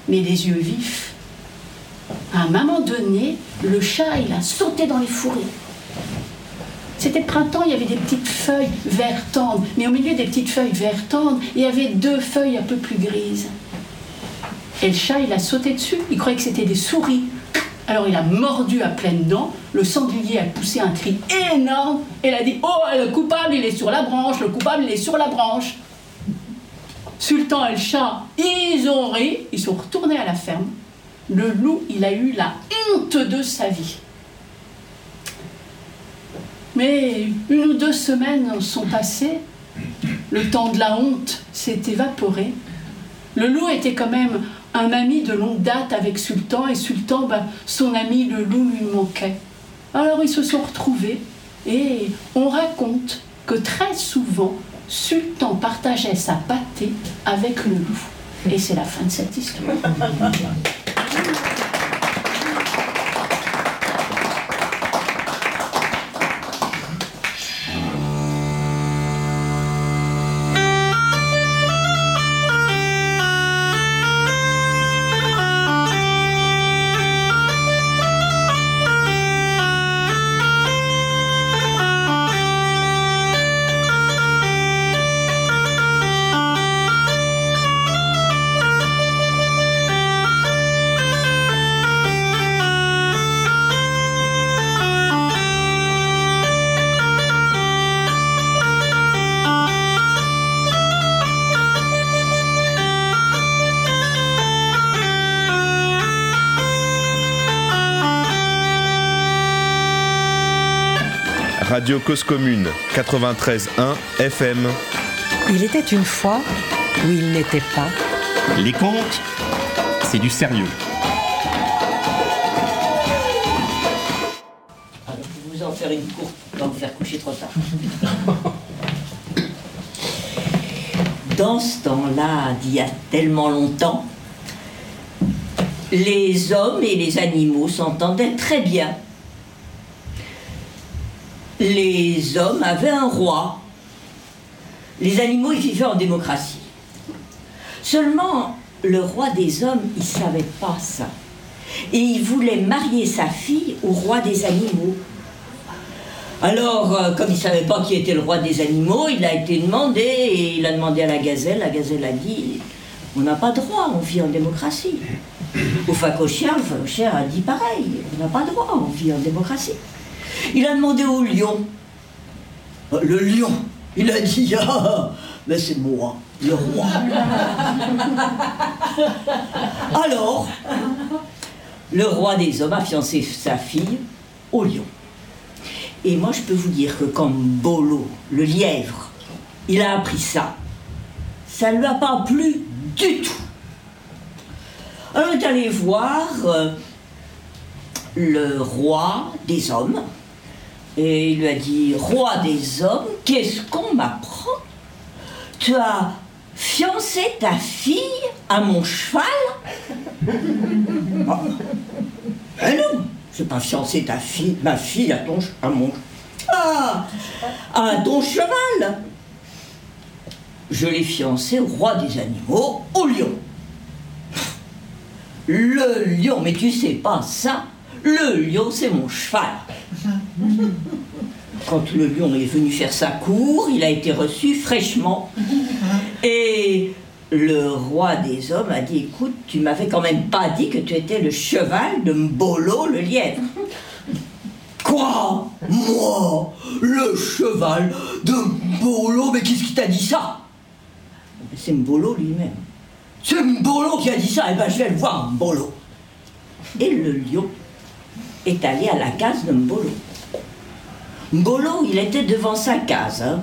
mais les yeux vifs. À un moment donné, le chat, il a sauté dans les fourrés. C'était printemps, il y avait des petites feuilles vert tendre, mais au milieu des petites feuilles vert tendre, il y avait deux feuilles un peu plus grises. Et le chat, il a sauté dessus, il croyait que c'était des souris. Alors il a mordu à pleines dents, le sanglier a poussé un cri énorme, et il a dit Oh, le coupable, il est sur la branche, le coupable, il est sur la branche. Sultan et le ils ont ri, ils sont retournés à la ferme. Le loup, il a eu la honte de sa vie. Mais une ou deux semaines sont passées, le temps de la honte s'est évaporé. Le loup était quand même un ami de longue date avec Sultan, et Sultan, ben, son ami le loup lui manquait. Alors ils se sont retrouvés, et on raconte que très souvent, Sultan partageait sa pâtée avec le loup. Et c'est la fin de cette histoire. Cause Commune 93.1 FM. Il était une fois où il n'était pas. Les contes, c'est du sérieux. Alors, je vais vous en faire une courte, pour vous faire coucher trop tard. Dans ce temps-là, d'il y a tellement longtemps, les hommes et les animaux s'entendaient très bien. Hommes avaient un roi. Les animaux, ils vivaient en démocratie. Seulement, le roi des hommes, il savait pas ça. Et il voulait marier sa fille au roi des animaux. Alors, euh, comme il ne savait pas qui était le roi des animaux, il a été demandé, et il a demandé à la gazelle. La gazelle a dit On n'a pas droit, on vit en démocratie. Au facochien, le facochien a dit pareil On n'a pas droit, on vit en démocratie. Il a demandé au lion. Le lion, il a dit Ah, mais c'est moi, le roi. Alors, le roi des hommes a fiancé sa fille au lion. Et moi, je peux vous dire que quand Bolo, le lièvre, il a appris ça, ça ne lui a pas plu du tout. Alors, il est allé voir euh, le roi des hommes et il lui a dit Roi des hommes, qu'est-ce qu'on m'apprend? Tu as fiancé ta fille à mon cheval? Ah. Eh non, je n'ai pas fiancé ta fille, ma fille à ton à mon Ah à ton cheval Je l'ai fiancé au roi des animaux, au lion. Le lion, mais tu sais pas ça, le lion c'est mon cheval. Quand le lion est venu faire sa cour, il a été reçu fraîchement. Et le roi des hommes a dit Écoute, tu m'avais quand même pas dit que tu étais le cheval de Mbolo le lièvre. Quoi? Moi? Le cheval de Mbolo? Mais qu'est-ce qui t'a dit ça? C'est Mbolo lui-même. C'est Mbolo qui a dit ça Eh ben je vais le voir, Mbolo. Et le lion est allé à la case de Mbolo. Mbolo, il était devant sa case. hein.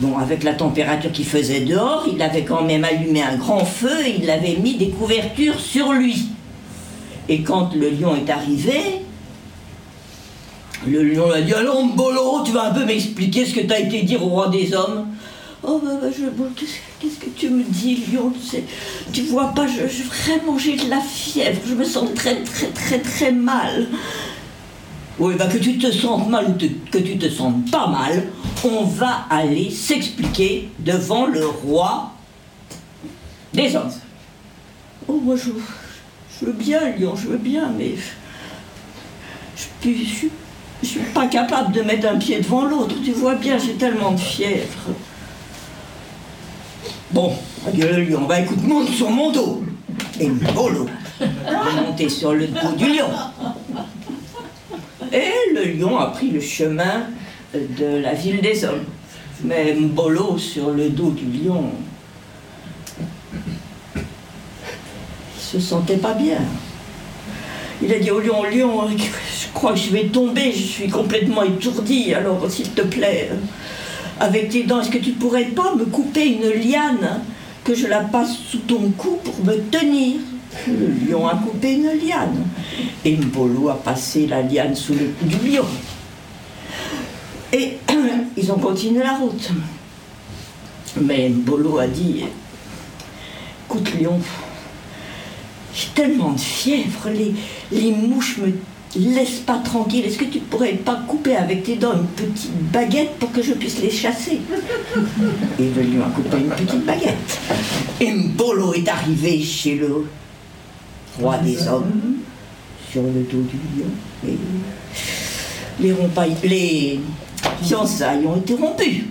Bon, avec la température qu'il faisait dehors, il avait quand même allumé un grand feu et il avait mis des couvertures sur lui. Et quand le lion est arrivé, le lion a dit Alors, Mbolo, tu vas un peu m'expliquer ce que tu as été dire au roi des hommes Oh, bah, bah, je, qu'est-ce que tu me dis, lion tu, sais, tu vois pas, je- vraiment, j'ai de la fièvre, je me sens très, très, très, très mal. Oui, bah que tu te sentes mal ou que tu te sentes pas mal, on va aller s'expliquer devant le roi des hommes. Oh, moi, je, je veux bien, lion, je veux bien, mais je, je, suis- je suis pas capable de mettre un pied devant l'autre. Tu vois bien, j'ai tellement de fièvre. Bon, adieu le lion. Bah écoute, monte sur mon dos. Et Mbolo est monté sur le dos du lion. Et le lion a pris le chemin de la ville des hommes. Mais Mbolo sur le dos du lion, il se sentait pas bien. Il a dit au lion, lion, je crois que je vais tomber, je suis complètement étourdi, alors s'il te plaît, avec tes dents, est-ce que tu pourrais pas me couper une liane, que je la passe sous ton cou pour me tenir? Le lion a coupé une liane. Et Mbolo a passé la liane sous le cou du lion. Et ils ont continué la route. Mais Mbolo a dit Écoute, lion, j'ai tellement de fièvre, les, les mouches me laissent pas tranquille. Est-ce que tu pourrais pas couper avec tes dents une petite baguette pour que je puisse les chasser? Et le lion a coupé une petite baguette. Et Mbolo est arrivé chez le roi des hommes, sur le dos du lion. Et les, rompailles- les fiançailles ont été rompues.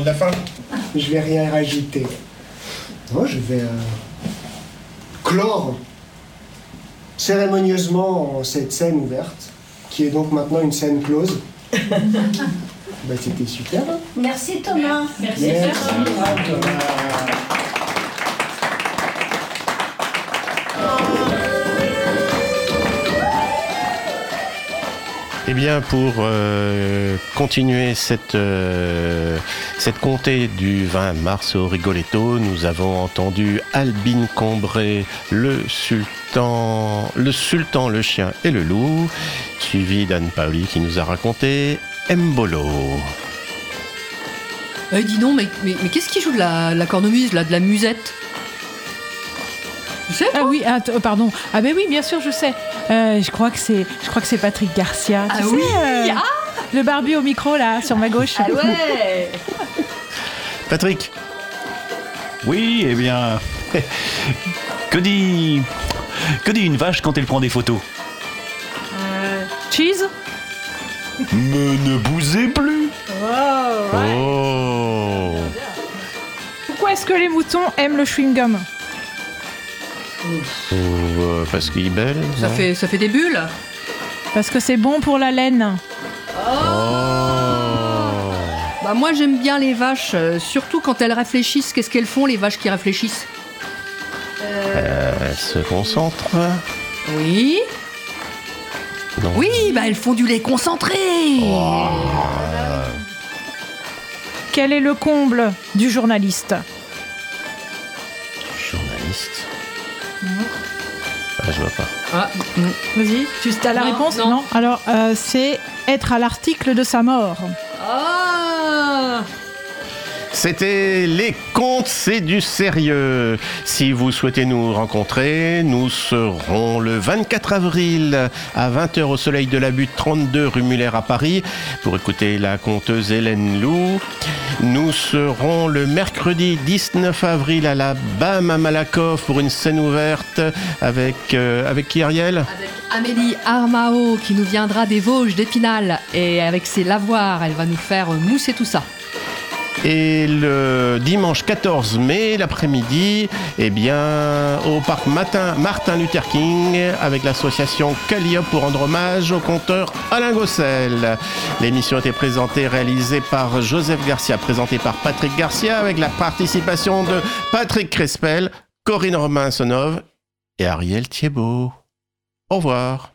Mot de la fin Je vais rien rajouter. Moi, je vais euh, clore cérémonieusement cette scène ouverte, qui est donc maintenant une scène close. Bah, C'était super. hein Merci Thomas. Merci. Eh bien, pour euh, continuer cette, euh, cette comté du 20 mars au Rigoletto, nous avons entendu Albine Combré, le sultan, le sultan, le chien et le loup, suivi d'Anne Paoli qui nous a raconté Mbolo. Eh, dis donc, mais, mais, mais qu'est-ce qui joue de la, la cornemuse, là, de la musette? Tu sais Ah oui, ah, euh, pardon. Ah ben oui, bien sûr, je sais. Euh, je crois que c'est, je crois que c'est Patrick Garcia. tu Ah sais, oui euh, Ah Le barbu au micro là, sur ma gauche. Ah ouais Patrick, Oui, eh bien. que dit. Que dit une vache quand elle prend des photos? Euh, cheese. Me ne bousez plus oh, Pourquoi est-ce que les moutons aiment le chewing-gum? Euh, parce qu'il est belle. ça fait, ça fait des bulles Parce que c'est bon pour la laine. Oh. Bah moi j'aime bien les vaches, euh, surtout quand elles réfléchissent. Qu'est-ce qu'elles font les vaches qui réfléchissent? Euh, elle se concentre. Oui Non. Oui, bah elles font du lait concentré Quel est le comble du journaliste? Journaliste? Ah, je vois pas. Ah, Vas-y, tu as la Non, réponse non. Alors, euh, c'est être à l'article de sa mort. Ah C'était les contes, c'est du sérieux. Si vous souhaitez nous rencontrer, nous serons le 24 avril à 20h au Soleil de la Butte 32 rue Muller à Paris pour écouter la conteuse Hélène Lou. Nous serons le mercredi 19 avril à la BAM à Malakoff pour une scène ouverte avec, euh, avec qui Ariel? Avec Amélie Armao qui nous viendra des Vosges d'Épinal et avec ses lavoirs, elle va nous faire mousser tout ça. Et le dimanche 14 mai, l'après-midi, eh bien, au parc Martin Luther King, avec l'association Calliope pour rendre hommage au conteur Alain Gossel. L'émission a été présentée, réalisée par Joseph Garcia, présentée par Patrick Garcia, avec la participation de Patrick Crespel, Corinne Romain-Sonov et Ariel Thiebaud. Au revoir.